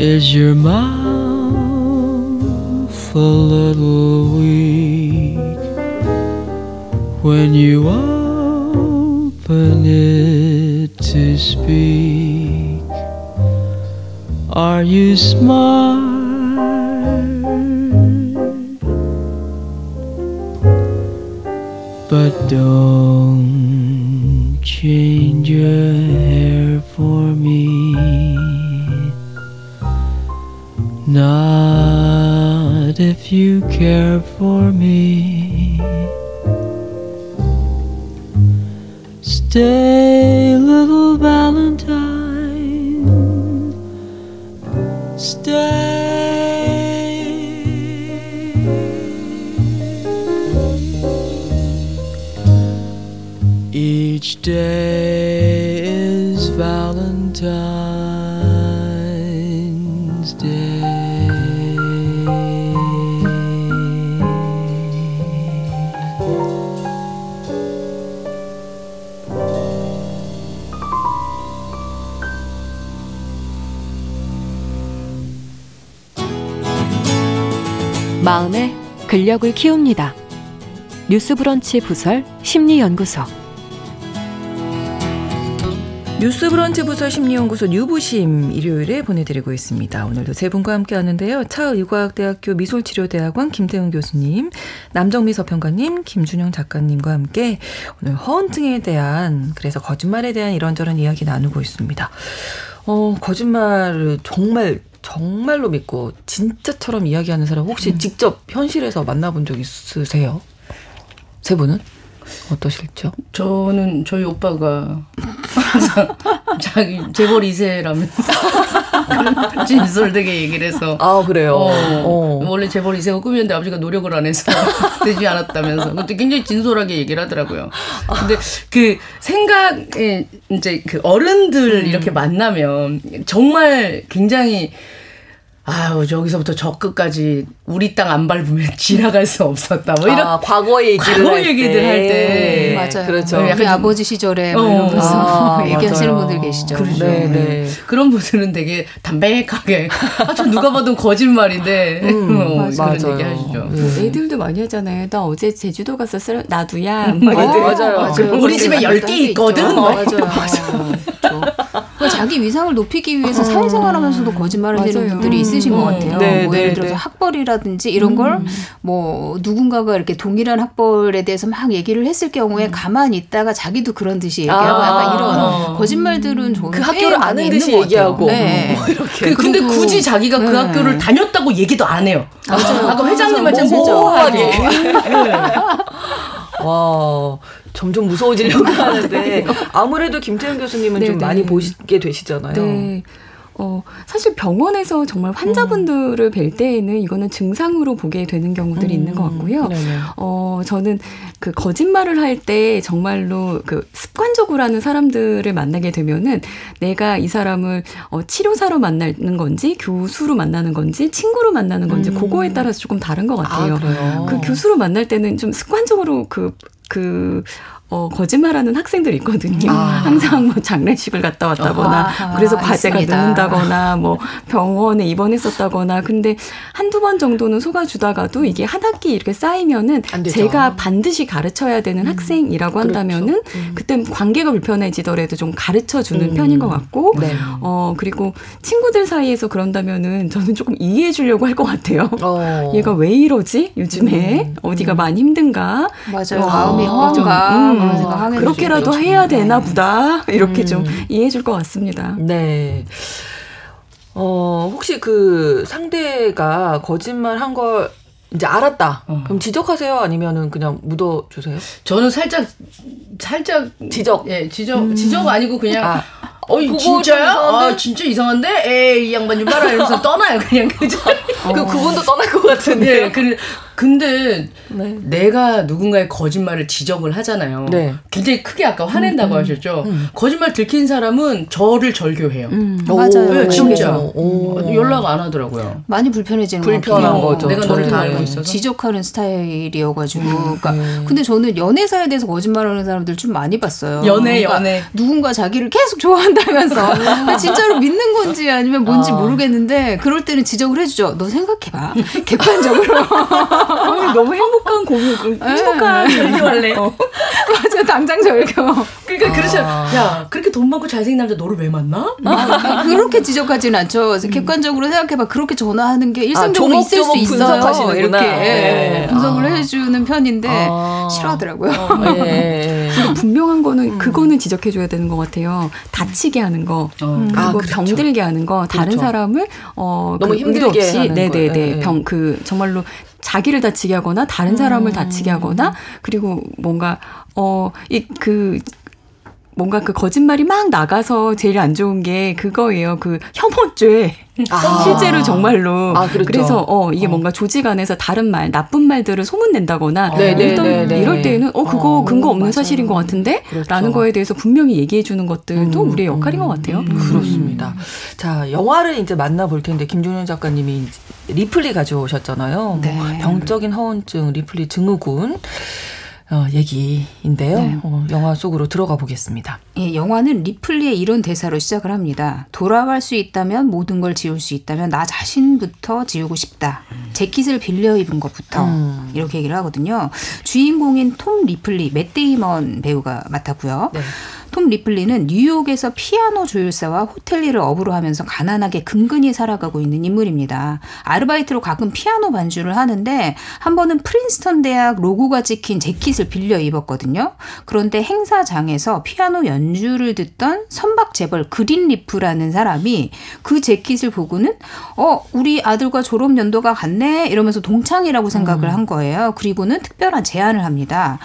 Is your mouth a little weak when you open it to speak? Are you smart? Stay, little Valentine. Stay. Each day 근력을 키웁니다. 뉴스브런치 부설 심리연구소 뉴스 브런치 부서 심리연구소 뉴부심 일요일에 보내드리고 있습니다. 오늘도 세 분과 함께 하는데요. 차의과학대학교 미술치료대학원 김태훈 교수님, 남정미 서평가님, 김준영 작가님과 함께 오늘 허언증에 대한 그래서 거짓말에 대한 이런저런 이야기 나누고 있습니다. 어, 거짓말을 정말 정말로 믿고 진짜처럼 이야기하는 사람 혹시 음. 직접 현실에서 만나본 적 있으세요? 세 분은? 어떠실죠? 저는 저희 오빠가 항상 자기 재벌 2세라면 진솔되게 얘기를 해서 아 그래요. 어, 어. 원래 재벌 2세가 꿈이었는데 아버지가 노력을 안 해서 되지 않았다면서 그때 굉장히 진솔하게 얘기를 하더라고요. 근데 그 생각에 이제 그 어른들 음. 이렇게 만나면 정말 굉장히 아유 저기서부터 저 끝까지 우리 땅 안 밟으면 지나갈 수 없었다. 뭐 이런 아, 과거 얘기를 과거 얘기들 할 때, 음, 맞아요. 그렇죠. 약간 아버지 시절에 뭐 어, 이러면서 아, 얘기하시는 분들 계시죠. 그렇죠. 네, 네. 그런 분들은 되게 담백하게 아, 저 누가 봐도 거짓말인데 음, 어, 그런 얘기 하시죠. 음. 애들도 많이 하잖아요. 나 어제 제주도 갔었어. 나도야. 음, 맞아요. 맞아요. 맞아요. 우리 집에 열 개 있거든. 어, 맞아요. 맞아요. 자기 위상을 높이기 위해서 어. 사회생활하면서도 거짓말을 하는 분들이 있으신 것 음. 같아요. 네, 뭐 네, 예를 들어서 네. 학벌이라든지 이런 걸 뭐 누군가가 이렇게 동일한 학벌에 대해서 막 얘기를 했을 경우에 음. 가만히 있다가 자기도 그런 듯이 얘기하고 아. 약간 이런 어. 거짓말들은 그 학교를 아는 듯이 얘기하고 네. 뭐 이렇게. 그, 근데 굳이 자기가 그 네. 학교를 다녔다고 얘기도 안 해요. 맞아요. 아까 회장님한테 모호하게. 와. 점점 무서워지려고 하는데 아무래도 김태현 교수님은 네네. 좀 많이 보시게 되시잖아요. 네. 어, 사실 병원에서 정말 환자분들을 뵐 때에는 이거는 증상으로 보게 되는 경우들이 음, 있는 것 같고요. 네네. 어, 저는 그 거짓말을 할 때 정말로 그 습관적으로 하는 사람들을 만나게 되면은 내가 이 사람을 어, 치료사로 만나는 건지 교수로 만나는 건지 친구로 만나는 건지 음. 그거에 따라서 조금 다른 것 같아요. 아, 그 교수로 만날 때는 좀 습관적으로 그 그 어, 거짓말하는 학생들이 있거든요. 아. 항상 뭐 장례식을 갔다 왔다거나, 아, 그래서 과제가 있습니다. 늦는다거나, 뭐 병원에 입원했었다거나, 근데 한두 번 정도는 속아주다가도 이게 한 학기 이렇게 쌓이면은 제가 반드시 가르쳐야 되는 음. 학생이라고 그렇죠. 한다면은 그렇죠. 음. 그때 관계가 불편해지더라도 좀 가르쳐 주는 음. 편인 것 같고, 네. 어, 그리고 친구들 사이에서 그런다면은 저는 조금 이해해 주려고 할 것 같아요. 어. 얘가 왜 이러지? 요즘에 음. 어디가 많이 힘든가? 맞아요. 어, 마음이 허한가? 음. 그런 생각하게 그렇게라도 해야 되나 보다 이렇게 음. 좀 이해해 줄 것 같습니다. 네. 어 혹시 그 상대가 거짓말 한걸 이제 알았다. 어. 그럼 지적하세요? 아니면은 그냥 묻어 주세요? 저는 살짝 살짝 지적. 예, 지적 음. 지적 아니고 그냥 아. 어이 진짜야? 아 진짜 이상한데? 에이 이 양반 좀 봐라 이러면서 떠나요 그냥 그 어. 그 그분도 떠날 것 같은데. 네, 그 근데 네. 내가 누군가의 거짓말을 지적을 하잖아요. 네. 굉장히 크게 아까 화낸다고 음, 음. 하셨죠. 음. 거짓말 들킨 사람은 저를 절교해요. 음. 맞아요. 네, 진짜 오. 연락 안 하더라고요. 많이 불편해지는 불편한 거죠. 내가 너를 다 알고 있어서 지적하는 스타일이어가지고. 음. 그러니까 음. 근데 저는 연애사에 대해서 거짓말하는 사람들 좀 많이 봤어요. 연애 그러니까 연애 누군가 자기를 계속 좋아한다면서 진짜로 믿는 건지 아니면 뭔지 아. 모르겠는데 그럴 때는 지적을 해주죠. 너 생각해봐. 객관적으로. 너무 행복한 고민, 그 네. 행복한 절교할래. 어. 맞아, 당장 절교. 그러니까 아. 그렇죠. 야, 그렇게 돈 많고 잘생긴 남자 너를 왜 만나? 아, 그렇게 지적하지는 않죠. 음. 객관적으로 생각해봐. 그렇게 전화하는 게 일상적으로 아, 있을 수 있어요. 이렇게 네. 분석을 아. 해주는 편인데 아. 싫어하더라고요. 어, 예. 분명한 거는 음. 그거는 지적해줘야 되는 것 같아요. 다치게 하는 거, 음. 그리고 아, 그렇죠. 병들게 하는 거, 다른 그렇죠. 사람을 어, 너무 그 힘들게 없이, 네네네, 병 그 정말로 자기를 다치게 하거나 다른 사람을 음. 다치게 하거나 그리고 뭔가 어이그 뭔가 그 거짓말이 막 나가서 제일 안 좋은 게 그거예요. 그 혐오죄. 아. 실제로 정말로. 아, 그렇죠. 그래서 어 이게 어. 뭔가 조직 안에서 다른 말, 나쁜 말들을 소문낸다거나 어. 네, 네, 네, 네, 이럴 때에는 어 그거 어, 근거 없는 맞아요. 사실인 것 같은데 그렇죠. 라는 거에 대해서 분명히 얘기해 주는 것들도 음, 우리의 역할인 것 같아요. 음, 그렇습니다. 자, 영화를 이제 만나 볼 텐데 김종현 작가님이 리플리 가져오셨잖아요. 뭐 네. 뭐 병적인 허언증, 리플리 증후군. 어, 얘기인데요. 네. 어, 영화 속으로 들어가 보겠습니다. 예, 영화는 리플리의 이런 대사로 시작을 합니다. 돌아갈 수 있다면 모든 걸 지울 수 있다면 나 자신부터 지우고 싶다. 재킷을 빌려 입은 것부터 음. 이렇게 얘기를 하거든요. 주인공인 톰 리플리, 맷 데이먼 배우가 맡았고요. 네. 톰 리플리는 뉴욕에서 피아노 조율사와 호텔 일을 업으로 하면서 가난하게 근근히 살아가고 있는 인물입니다. 아르바이트로 가끔 피아노 반주를 하는데 한 번은 프린스턴 대학 로고가 찍힌 재킷을 빌려 입었거든요. 그런데 행사장에서 피아노 연주를 듣던 선박 재벌 그린 리프라는 사람이 그 재킷을 보고는 어 우리 아들과 졸업 연도가 같네 이러면서 동창이라고 생각을 음. 한 거예요. 그리고는 특별한 제안을 합니다.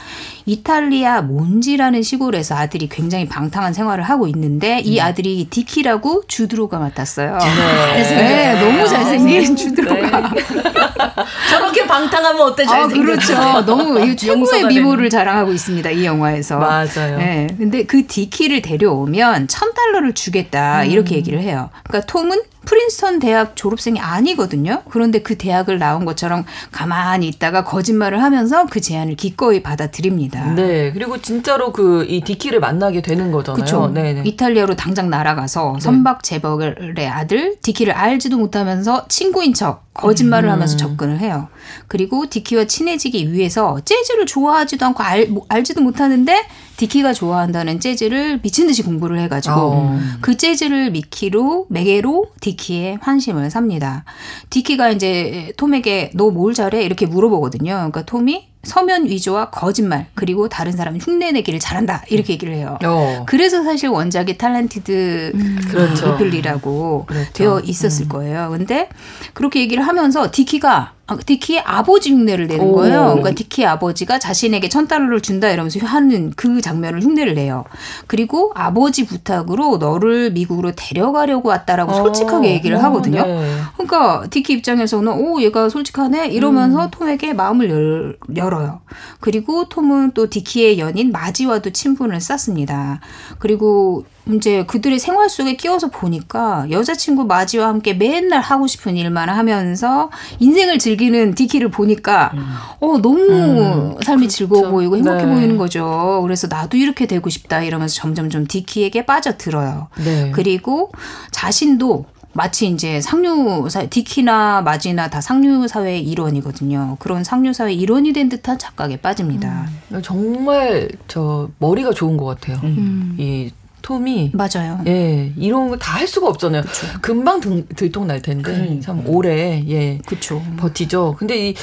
이탈리아 몬지라는 시골에서 아들이 굉장히 방탕한 생활을 하고 있는데 이 음. 아들이 디키라고 주드로가 맡았어요. 네, 네 너무 잘생긴 네. 주드로가. 네. 저렇게 방탕하면 어때 잘생겼 아, 그렇죠. 너무 최고의 미모를 자랑하고 있습니다. 이 영화에서. 맞아요. 네, 근데 그 디키를 데려오면 천 달러를 주겠다 이렇게 음. 얘기를 해요. 그러니까 톰은 프린스턴 대학 졸업생이 아니거든요. 그런데 그 대학을 나온 것처럼 가만히 있다가 거짓말을 하면서 그 제안을 기꺼이 받아들입니다. 네. 그리고 진짜로 그 이 디키를 만나게 되는 거잖아요. 그렇죠. 네네. 이탈리아로 당장 날아가서 네. 선박 재벌의 아들 디키를 알지도 못하면서 친구인 척 거짓말을 음. 하면서 접근을 해요. 그리고 디키와 친해지기 위해서 재즈를 좋아하지도 않고 알, 뭐, 알지도 못하는데 디키가 좋아한다는 재즈를 미친 듯이 공부를 해가지고 어. 그 재즈를 미키로 매개로 디키의 환심을 삽니다. 디키가 이제 톰에게 너 뭘 잘해 이렇게 물어보거든요. 그러니까 톰이 서명 위조와 거짓말 그리고 다른 사람 흉내내기를 잘한다 이렇게 얘기를 해요. 어. 그래서 사실 원작이 Talented 음. 그렇죠. Ripley라고 그렇죠. 되어 있었을 음. 거예요. 근데 그렇게 얘기를 하면서 디키가 아, 디키의 아버지 흉내를 내는 거예요. 그러니까 디키의 아버지가 자신에게 천 달러를 준다 이러면서 하는 그 장면을 흉내를 내요. 그리고 아버지 부탁으로 너를 미국으로 데려가려고 왔다라고 어. 솔직하게 얘기를 하거든요. 네. 그러니까 디키 입장에서는 오 얘가 솔직하네 이러면서 음. 톰에게 마음을 열, 열 어요. 그리고 톰은 또 디키의 연인 마지와도 친분을 쌓습니다. 그리고 이제 그들의 생활 속에 끼워서 보니까 여자친구 마지와 함께 맨날 하고 싶은 일만 하면서 인생을 즐기는 디키를 보니까 음. 어 너무 음, 삶이 그렇죠. 즐거워 보이고 행복해 네. 보이는 거죠. 그래서 나도 이렇게 되고 싶다 이러면서 점점 좀 디키에게 빠져들어요. 네. 그리고 자신도 마치 이제 상류 사 디키나 마지나 다 상류 사회의 일원이거든요. 그런 상류 사회 일원이 된 듯한 착각에 빠집니다. 음, 정말 저 머리가 좋은 것 같아요. 음. 이 톰이 맞아요. 예, 이런 거 다 할 수가 없잖아요. 그쵸. 금방 등, 들통 날 텐데 그러니까. 참 오래 예, 그쵸. 버티죠. 근데 이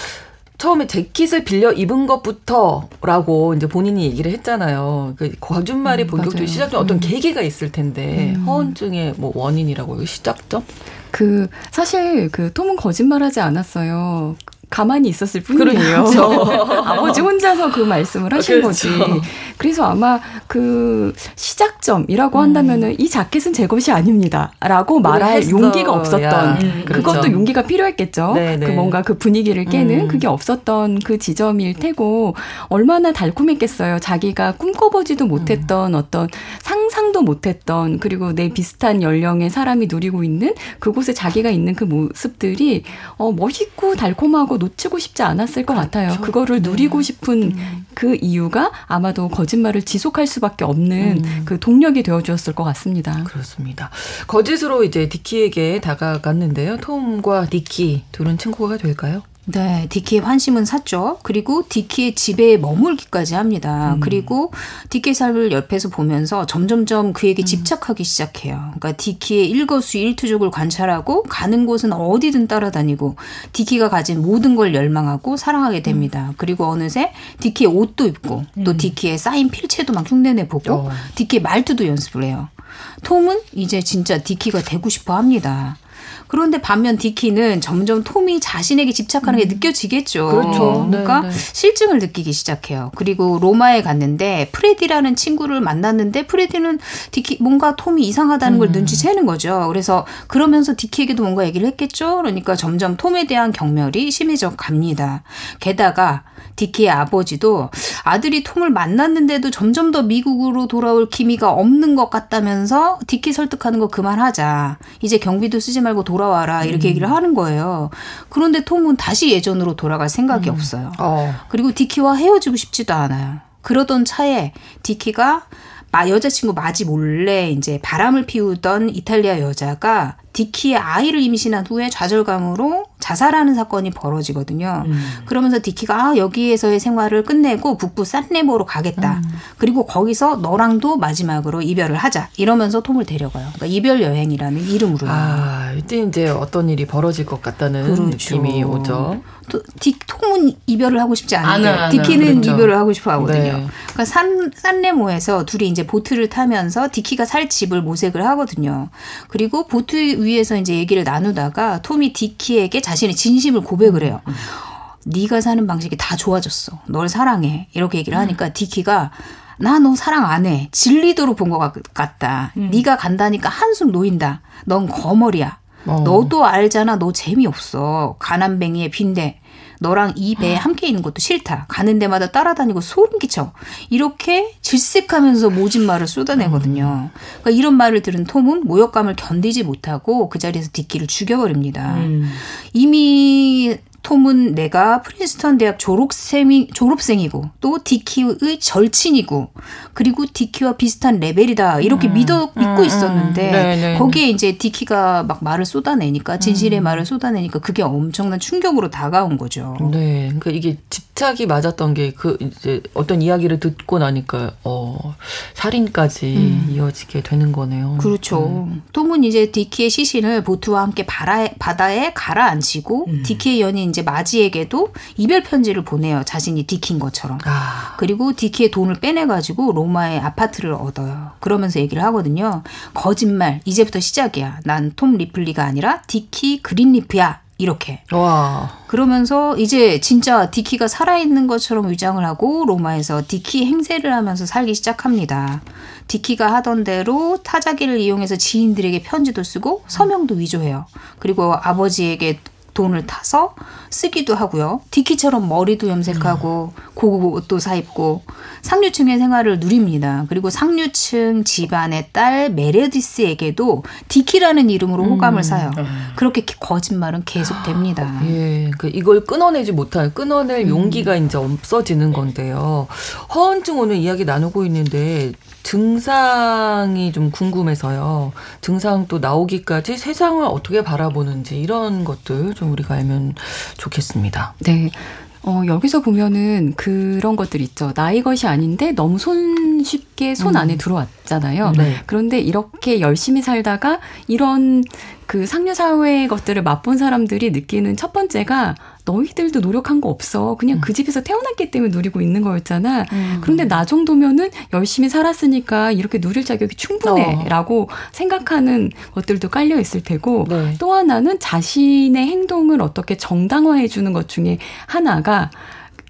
처음에 재킷을 빌려 입은 것부터라고 이제 본인이 얘기를 했잖아요. 그 거짓말이 음, 본격적으로 시작된 어떤 음. 계기가 있을 텐데 음. 허언증의 뭐 원인이라고 시작점? 그 사실 그 톰은 거짓말하지 않았어요. 가만히 있었을 뿐이에요. 그렇죠. 아버지 혼자서 그 말씀을 하신 그렇죠. 거지. 그래서 아마 그 시작점이라고 음. 한다면은 이 자켓은 제 것이 아닙니다라고 말할 했어. 용기가 없었던 음, 그렇죠. 그것도 용기가 필요했겠죠. 네네. 그 네. 뭔가 그 분위기를 깨는 음. 그게 없었던 그 지점일 테고 얼마나 달콤했겠어요. 자기가 꿈꿔보지도 못했던 음. 어떤 상상도 못했던 그리고 내 비슷한 연령의 사람이 누리고 있는 그곳에 자기가 있는 그 모습들이 어 멋있고 달콤하고 놓치고 싶지 않았을 것 그렇죠. 같아요. 그거를 네. 누리고 싶은 음. 그 이유가 아마도 거짓말을 지속할 수밖에 없는 음. 그 동력이 되어 주었을 것 같습니다. 그렇습니다. 거짓으로 이제 디키에게 다가갔는데요. 톰과 디키 둘은 친구가 될까요? 네, 디키의 환심은 샀죠. 그리고 디키의 집에 머물기까지 합니다. 음. 그리고 디키의 삶을 옆에서 보면서 점점점 그에게 음. 집착하기 시작해요. 그러니까 디키의 일거수 일투족을 관찰하고 가는 곳은 어디든 따라다니고 디키가 가진 모든 걸 열망하고 사랑하게 됩니다. 음. 그리고 어느새 디키의 옷도 입고 또 음. 디키의 쌓인 필체도 막 흉내내 보고 어. 디키의 말투도 연습을 해요. 톰은 이제 진짜 디키가 되고 싶어 합니다. 그런데 반면 디키는 점점 톰이 자신에게 집착하는 게 음. 느껴지겠죠. 그렇죠. 그러니까 네, 네. 싫증을 느끼기 시작해요. 그리고 로마에 갔는데 프레디라는 친구를 만났는데 프레디는 디키 뭔가 톰이 이상하다는 걸 음. 눈치채는 거죠. 그래서 그러면서 디키에게도 뭔가 얘기를 했겠죠. 그러니까 점점 톰에 대한 경멸이 심해져 갑니다. 게다가 디키의 아버지도 아들이 톰을 만났는데도 점점 더 미국으로 돌아올 기미가 없는 것 같다면서 디키 설득하는 거 그만하자. 이제 경비도 쓰지 말고 돌아 와라. 이렇게 음. 얘기를 하는 거예요. 그런데 톰은 다시 예전으로 돌아갈 생각이 음. 없어요. 어. 그리고 디키와 헤어지고 싶지도 않아요. 그러던 차에 디키가 여자친구 마지 몰래 이제 바람을 피우던 이탈리아 여자가 디키의 아이를 임신한 후에 좌절감으로 자살하는 사건이 벌어지거든요. 음. 그러면서 디키가 아, 여기에서의 생활을 끝내고 북부 산레모로 가겠다. 음. 그리고 거기서 너랑도 마지막으로 이별을 하자. 이러면서 톰을 데려가요. 그러니까 이별 여행이라는 이름으로. 아, 이때 이제 어떤 일이 벌어질 것 같다는 그렇죠. 느낌이 오죠. 또 디, 톰은 이별을 하고 싶지 않은데 안, 안, 디키는 그렇죠. 이별을 하고 싶어 하거든요. 네. 그러니까 산 산레모에서 둘이 이제 보트를 타면서 디키가 살 집을 모색을 하거든요. 그리고 보트 위에서 이제 얘기를 나누다가 톰이 디키에게 자신의 진심을 고백을 해요. 음. 네가 사는 방식이 다 좋아졌어. 널 사랑해. 이렇게 얘기를 하니까 디키가 나 너 사랑 안 해. 진리도록 본 것 같다. 음. 네가 간다니까 한숨 놓인다. 넌 거머리야. 어. 너도 알잖아. 너 재미없어. 가난뱅이의 빈대. 너랑 이 배에 아. 함께 있는 것도 싫다. 가는 데마다 따라다니고 소름 끼쳐. 이렇게 질색하면서 모진 말을 쏟아내거든요. 그러니까 이런 말을 들은 톰은 모욕감을 견디지 못하고 그 자리에서 뒷길을 죽여버립니다. 음. 이미 톰은 내가 프린스턴 대학 졸업생이, 졸업생이고 또 디키의 절친이고 그리고 디키와 비슷한 레벨이다 이렇게 음, 믿어 믿고 음, 음. 있었는데 음, 네, 네, 거기에 이제 디키가 막 말을 쏟아내니까 진실의 음. 말을 쏟아내니까 그게 엄청난 충격으로 다가온 거죠. 네, 그러니까 이게 집착이 맞았던 게 그 이제 어떤 이야기를 듣고 나니까 어 살인까지 음. 이어지게 되는 거네요. 그렇죠. 톰은 이제 디키의 시신을 보트와 함께 바다에, 바다에 가라앉히고 디키의 연인 이제 마지에게도 이별 편지를 보내요. 자신이 디키인 것처럼. 아. 그리고 디키의 돈을 빼내 가지고 로마의 아파트를 얻어요. 그러면서 얘기를 하거든요. 거짓말. 이제부터 시작이야. 난 톰 리플리가 아니라 디키 그린리프야. 이렇게. 와. 그러면서 이제 진짜 디키가 살아있는 것처럼 위장을 하고 로마에서 디키 행세를 하면서 살기 시작합니다. 디키가 하던 대로 타자기를 이용해서 지인들에게 편지도 쓰고 서명도 위조해요. 그리고 아버지에게 돈을 타서 쓰기도 하고요. 디키처럼 머리도 염색하고 음. 고급 옷도 사 입고 상류층의 생활을 누립니다. 그리고 상류층 집안의 딸 메레디스에게도 디키라는 이름으로 호감을 음. 사요. 음. 그렇게 거짓말은 계속됩니다. 아, 예, 그 이걸 끊어내지 못할 끊어낼 음. 용기가 이제 없어지는 건데요. 허언증 오늘 이야기 나누고 있는데 증상이 좀 궁금해서요. 증상 또 나오기까지 세상을 어떻게 바라보는지 이런 것들 좀 우리가 알면 좋겠습니다. 네. 어, 여기서 보면은 그런 것들 있죠. 나이 것이 아닌데 너무 손 쉽게 손 음. 안에 들어왔잖아요. 네. 그런데 이렇게 열심히 살다가 이런 그 상류 사회의 것들을 맛본 사람들이 느끼는 첫 번째가 너희들도 노력한 거 없어. 그냥 그 음. 집에서 태어났기 때문에 누리고 있는 거였잖아. 음. 그런데 나 정도면은 열심히 살았으니까 이렇게 누릴 자격이 충분해. 어. 라고 생각하는 것들도 깔려 있을 테고 네. 또 하나는 자신의 행동을 어떻게 정당화해 주는 것 중에 하나가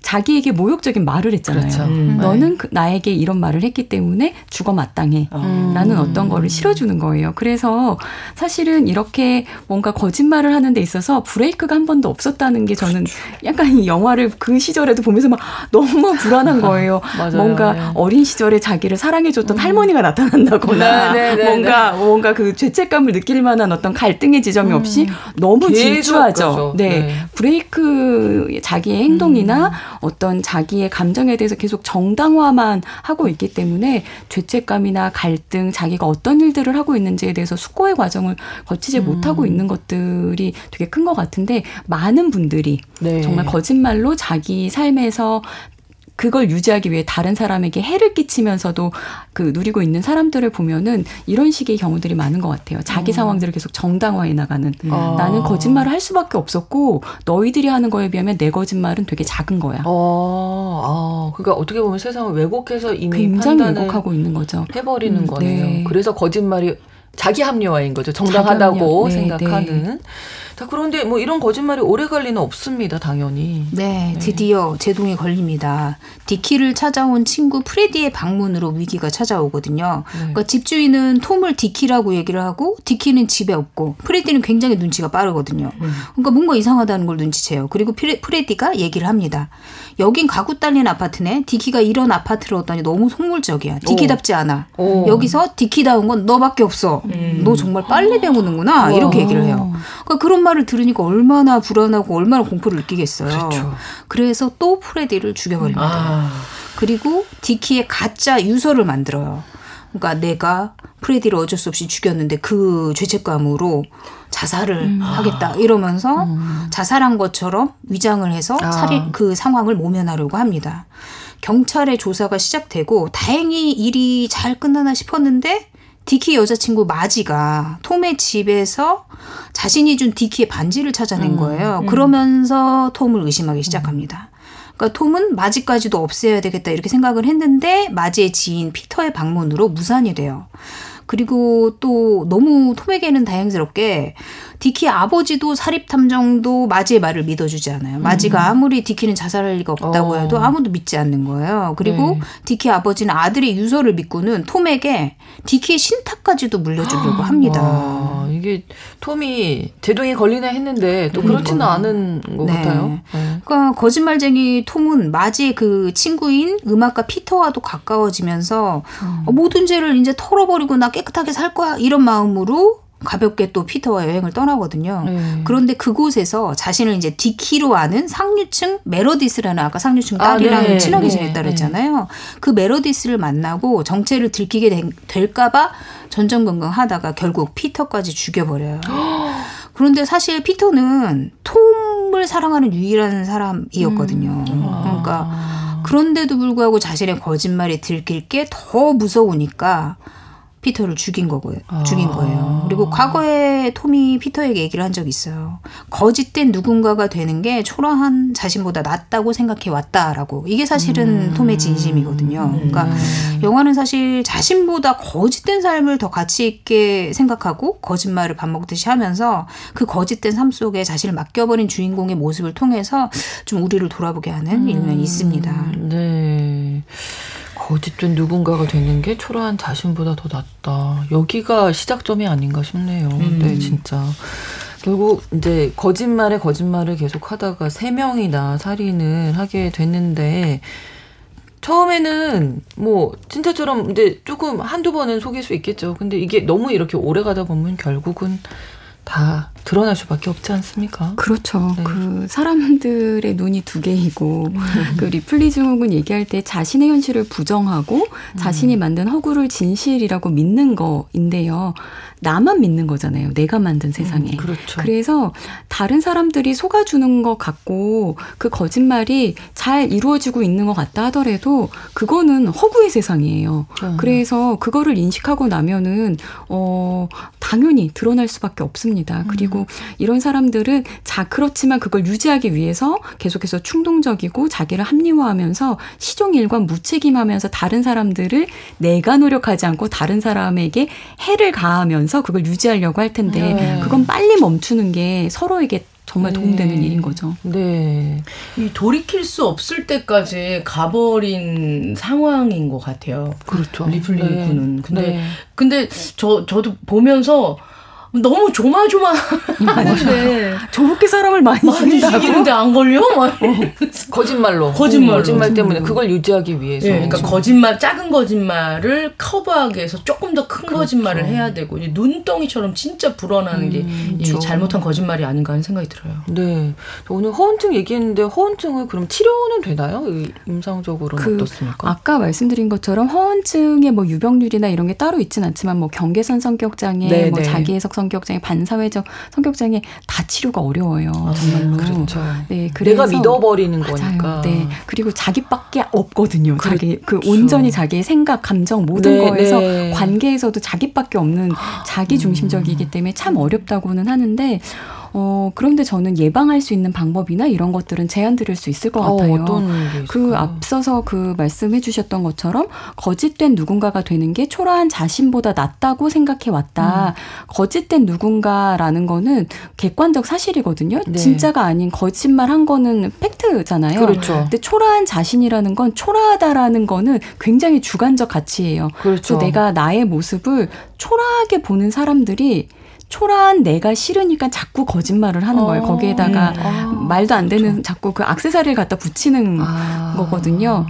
자기에게 모욕적인 말을 했잖아요. 그렇죠. 음. 너는 그, 나에게 이런 말을 했기 때문에 죽어 마땅해. 음. 라는 어떤 거를 실어주는 거예요. 그래서 사실은 이렇게 뭔가 거짓말을 하는 데 있어서 브레이크가 한 번도 없었다는 게 저는 그렇죠. 약간 이 영화를 그 시절에도 보면서 막 너무 불안한 거예요. 뭔가 네. 어린 시절에 자기를 사랑해줬던 음. 할머니가 나타난다거나 네, 네, 네 뭔가 네. 뭔가 그 죄책감을 느낄 만한 어떤 갈등의 지점이 음. 없이 너무 질주하죠. 네. 네. 브레이크 자기의 행동이나 음. 어떤 자기의 감정에 대해서 계속 정당화만 하고 있기 때문에 죄책감이나 갈등, 자기가 어떤 일들을 하고 있는지에 대해서 숙고의 과정을 거치지 음. 못하고 있는 것들이 되게 큰 것 같은데 많은 분들이 네. 정말 거짓말로 자기 삶에서 그걸 유지하기 위해 다른 사람에게 해를 끼치면서도 그 누리고 있는 사람들을 보면은 이런 식의 경우들이 많은 것 같아요. 자기 음. 상황들을 계속 정당화해 나가는. 음. 나는 거짓말을 할 수밖에 없었고 너희들이 하는 거에 비하면 내 거짓말은 되게 작은 거야. 어, 아, 그러니까 어떻게 보면 세상을 왜곡해서 이미 굉장히 왜곡하고 있는 거죠. 해버리는 음, 거네요. 네. 그래서 거짓말이 자기 합리화인 거죠. 정당하다고 네, 생각하는. 네. 자, 그런데 뭐 이런 거짓말이 오래 갈 리는 없습니다, 당연히. 네, 네. 드디어 제동이 걸립니다. 디키를 찾아온 친구 프레디의 방문으로 위기가 찾아오거든요. 네. 그러니까 집주인은 톰을 디키라고 얘기를 하고 디키는 집에 없고 프레디는 굉장히 눈치가 빠르거든요. 음. 그러니까 뭔가 이상하다는 걸 눈치채요. 그리고 프레디가 얘기를 합니다. 여긴 가구 딸린 아파트네. 디키가 이런 아파트를 얻다니 너무 속물적이야. 디키답지 않아. 오. 여기서 디키다운 건 너밖에 없어. 음. 너 정말 빨리 배우는구나. 이렇게 얘기를 해요. 그러니까 그런 말을 들으니까 얼마나 불안하고 얼마나 공포를 느끼겠어요. 그렇죠. 그래서 또 프레디를 죽여버립니다. 아. 그리고 디키의 가짜 유서를 만들어요. 그러니까 내가 프레디를 어쩔 수 없이 죽였는데 그 죄책감으로 자살을 음. 하겠다 이러면서 음. 자살한 것처럼 위장을 해서 아. 살인 그 상황을 모면하려고 합니다. 경찰의 조사가 시작되고 다행히 일이 잘 끝나나 싶었는데 디키 여자친구 마지가 톰의 집에서 자신이 준 디키의 반지를 찾아낸 음, 거예요. 음. 그러면서 톰을 의심하기 시작합니다. 그러니까 톰은 마지까지도 없애야 되겠다 이렇게 생각을 했는데 마지의 지인 피터의 방문으로 무산이 돼요. 그리고 또 너무 톰에게는 다행스럽게 디키 아버지도 사립 탐정도 마지의 말을 믿어주지 않아요. 마지가 음. 아무리 디키는 자살할 리가 없다고 어. 해도 아무도 믿지 않는 거예요. 그리고 네. 디키 아버지는 아들의 유서를 믿고는 톰에게 디키의 신탁까지도 물려주려고 합니다. 아, 이게 톰이 제동이 걸리나 했는데 또 그렇지는 음. 않은 것 네. 같아요. 네. 그러니까 거짓말쟁이 톰은 마지의 그 친구인 음악가 피터와도 가까워지면서 음. 모든 죄를 이제 털어버리고 나 깨끗하게 살 거야 이런 마음으로 가볍게 또 피터와 여행을 떠나거든요. 네. 그런데 그곳에서 자신을 이제 디키로 아는 상류층 메러디스라는 아까 상류층 딸이랑 아, 네. 친하게 네. 지냈다 그랬잖아요. 네. 그 메로디스를 만나고 정체를 들키게 될까봐 전전긍긍하다가 결국 피터까지 죽여버려요. 그런데 사실 피터는 톰을 사랑하는 유일한 사람이었거든요. 음. 그러니까 그런데도 불구하고 자신의 거짓말이 들킬 게 더 무서우니까 피터를 죽인 거고요. 아. 죽인 거예요. 그리고 과거에 톰이 피터에게 얘기를 한 적이 있어요. 거짓된 누군가가 되는 게 초라한 자신보다 낫다고 생각해 왔다라고. 이게 사실은 음. 톰의 진심이거든요. 그러니까 음. 영화는 사실 자신보다 거짓된 삶을 더 가치 있게 생각하고 거짓말을 밥 먹듯이 하면서 그 거짓된 삶 속에 자신을 맡겨버린 주인공의 모습을 통해서 좀 우리를 돌아보게 하는 음. 일면이 있습니다. 네. 거짓된 누군가가 되는 게 초라한 자신보다 더 낫다. 여기가 시작점이 아닌가 싶네요. 음. 네, 진짜. 결국 이제 거짓말에 거짓말을 계속 하다가 세 명이나 살인을 하게 됐는데 처음에는 뭐 진짜처럼 이제 조금 한두 번은 속일 수 있겠죠. 근데 이게 너무 이렇게 오래 가다 보면 결국은 다 드러날 수밖에 없지 않습니까? 그렇죠. 네. 그 사람들의 눈이 두 개이고 음. 그 리플리 증후군 얘기할 때 자신의 현실을 부정하고 음. 자신이 만든 허구를 진실이라고 믿는 거인데요. 나만 믿는 거잖아요. 내가 만든 세상에. 음, 그렇죠. 그래서 다른 사람들이 속아주는 것 같고 그 거짓말이 잘 이루어지고 있는 것 같다 하더라도 그거는 허구의 세상이에요. 음. 그래서 그거를 인식하고 나면은 어 당연히 드러날 수밖에 없습니다. 그리고 음. 이런 사람들은 자 그렇지만 그걸 유지하기 위해서 계속해서 충동적이고 자기를 합리화하면서 시종일관 무책임하면서 다른 사람들을 내가 노력하지 않고 다른 사람에게 해를 가하면서 하면서 그걸 유지하려고 할 텐데 네. 그건 빨리 멈추는 게 서로에게 정말 네. 도움되는 일인 거죠. 네. 이 돌이킬 수 없을 때까지 가버린 상황인 것 같아요. 그렇죠. 리플리 네. 군은. 근데, 네. 근데 저, 저도 보면서 너무 조마조마하는데 저렇게 사람을 많이 죽이는데 안 걸려? 어. 거짓말로. 거짓말. 거짓말 때문에 그걸 유지하기 위해서. 네, 그러니까 거짓말 작은 거짓말을 커버하기 위해서 조금 더 큰 거짓말을 해야 되고 눈덩이처럼 진짜 불어나는 게 음, 그렇죠. 잘못한 거짓말이 아닌가 하는 생각이 들어요. 네. 오늘 허언증 얘기했는데 허언증을 그럼 치료는 되나요? 임상적으로는 그 어떻습니까? 아까 말씀드린 것처럼 허언증의 뭐 유병률이나 이런 게 따로 있진 않지만 뭐 경계선 성격 장애, 네, 뭐 네. 자기 해석 성 격장애, 반사회적 성격장애 다 치료가 어려워요. 아, 정말로. 그렇죠. 네, 그래서 내가 믿어버리는 맞아요. 거니까. 네, 그리고 자기밖에 없거든요. 그렇죠. 자기 그 온전히 자기의 생각, 감정 모든 네, 거에서 네. 관계에서도 자기밖에 없는 자기 중심적이기 때문에 참 어렵다고는 하는데 어, 그런데 저는 예방할 수 있는 방법이나 이런 것들은 제안 드릴 수 있을 것 어, 같아요. 어, 그 앞서서 그 말씀해 주셨던 것처럼 거짓된 누군가가 되는 게 초라한 자신보다 낫다고 생각해 왔다. 음. 거짓된 누군가라는 거는 객관적 사실이거든요. 네. 진짜가 아닌 거짓말 한 거는 팩트잖아요. 그렇죠. 근데 초라한 자신이라는 건 초라하다라는 거는 굉장히 주관적 가치예요. 그렇죠. 그래서 내가 나의 모습을 초라하게 보는 사람들이 초라한 내가 싫으니까 자꾸 거짓말을 하는 거예요. 어. 거기에다가 음. 아, 말도 안 되는 그렇죠. 자꾸 그 악세사리를 갖다 붙이는 아. 거거든요.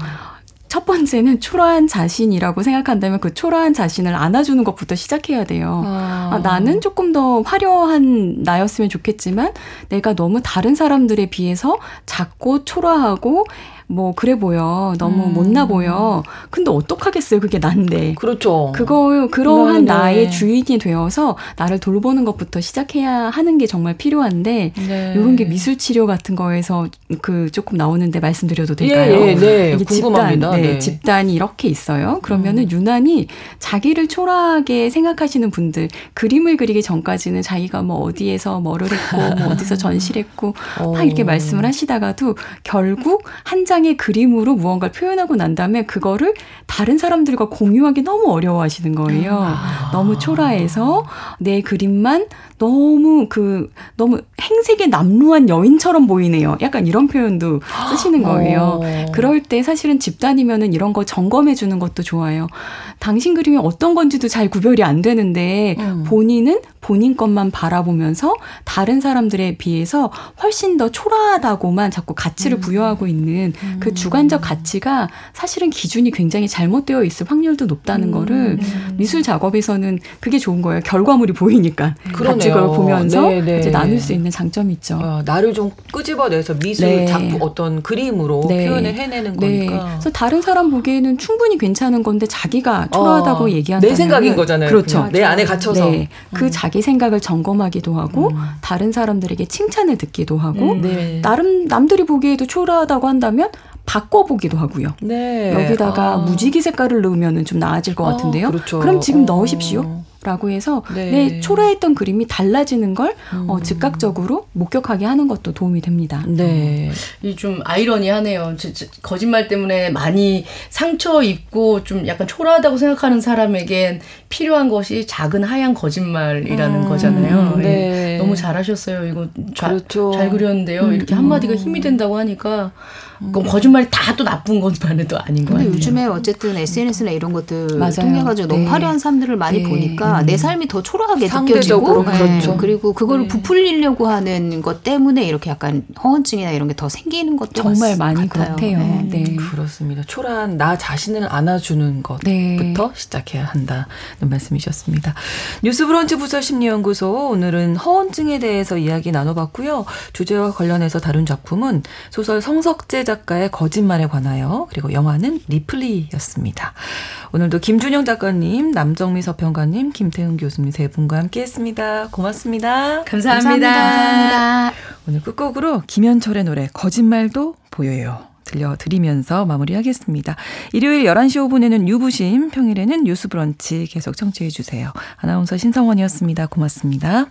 첫 번째는 초라한 자신이라고 생각한다면 그 초라한 자신을 안아주는 것부터 시작해야 돼요. 아. 아, 나는 조금 더 화려한 나였으면 좋겠지만 내가 너무 다른 사람들에 비해서 작고 초라하고 뭐 그래 보여 너무 음. 못나 보여 근데 어떡하겠어요 그게 난데 그렇죠 그거 그러한 네, 네. 나의 주인이 되어서 나를 돌보는 것부터 시작해야 하는 게 정말 필요한데 네. 이런 게 미술 치료 같은 거에서 그 조금 나오는데 말씀드려도 될까요? 예, 예, 네. 이게 궁금합니다. 집단, 네, 네. 집단이 이렇게 있어요. 그러면은 음. 유난히 자기를 초라하게 생각하시는 분들 그림을 그리기 전까지는 자기가 뭐 어디에서 뭐를 했고 뭐 어디서 전시했고 막 이렇게 말씀을 하시다가도 결국 한 장의 그림으로 무언가를 표현하고 난 다음에 그거를 다른 사람들과 공유하기 너무 어려워하시는 거예요. 아. 너무 초라해서 내 그림만 너무 그 너무 행색에 남루한 여인처럼 보이네요. 약간 이런 표현도 쓰시는 거예요. 어. 그럴 때 사실은 집단이면은 이런 거 점검해 주는 것도 좋아요. 당신 그림이 어떤 건지도 잘 구별이 안 되는데 음. 본인은 본인 것만 바라보면서 다른 사람들에 비해서 훨씬 더 초라하다고만 자꾸 가치를 음. 부여하고 있는 음. 그 주관적 가치가 사실은 기준이 굉장히 잘못되어 있을 확률도 높다는 음. 거를 미술 작업에서는 그게 좋은 거예요. 결과물이 보이니까 같이 그걸 보면서 네, 네. 이제 나눌 수 있는 장점이 있죠. 어, 나를 좀 끄집어내서 미술 네. 작품 어떤 그림으로 네. 표현을 해내는 네. 거니까. 그래서 다른 사람 보기에는 충분히 괜찮은 건데 자기가 초라하다고 어, 얘기한다면 내 생각인 거잖아요. 그렇죠. 내 안에 갇혀서 네. 그 음. 자기 생각을 점검하기도 하고 음. 다른 사람들에게 칭찬을 듣기도 하고 음. 네. 나름 남들이 보기에도 초라하다고 한다면 바꿔보기도 하고요. 네. 여기다가 아. 무지개 색깔을 넣으면 좀 나아질 것 아, 같은데요. 그렇죠. 그럼 지금 어. 넣으십시오. 라고 해서 네. 내 초라했던 그림이 달라지는 걸 어, 음. 어, 즉각적으로 목격하게 하는 것도 도움이 됩니다. 네. 이좀 아이러니하네요. 저, 저, 거짓말 때문에 많이 상처 입고 좀 약간 초라하다고 생각하는 사람에겐 필요한 것이 작은 하얀 거짓말이라는 음. 거잖아요. 네. 네. 너무 잘하셨어요. 이거 자, 그렇죠. 잘 그렸는데요. 음. 이렇게 한마디가 힘이 된다고 하니까 그럼 거짓말이 다 또 나쁜 것만은 또 아닌 거예요. 근데 요즘에 어쨌든 SNS나 이런 것들 통해 가지고 너무 네. 화려한 사람들을 많이 네. 보니까 내 삶이 더 초라하게 느껴지고 그렇죠. 그리고 그걸 부풀리려고 하는 것 때문에 이렇게 약간 허언증이나 이런 게 더 생기는 것도 정말 많이 같아요. 그렇대요. 네. 그렇습니다. 초라한 나 자신을 안아주는 것부터 시작해야 한다는 말씀이셨습니다. 뉴스브런치 부설 심리연구소 오늘은 허언증에 대해서 이야기 나눠봤고요. 주제와 관련해서 다룬 작품은 소설 성석재 작가의 거짓말에 관하여 그리고 영화는 리플리였습니다. 오늘도 김준영 작가님, 남정미 서평가님, 김태훈 교수님 세 분과 함께했습니다. 고맙습니다. 감사합니다. 감사합니다. 오늘 끝곡으로 김현철의 노래 거짓말도 보여요. 들려드리면서 마무리하겠습니다. 일요일 11시 5분에는 유부심, 평일에는 뉴스 브런치 계속 청취해 주세요. 아나운서 신성원이었습니다. 고맙습니다.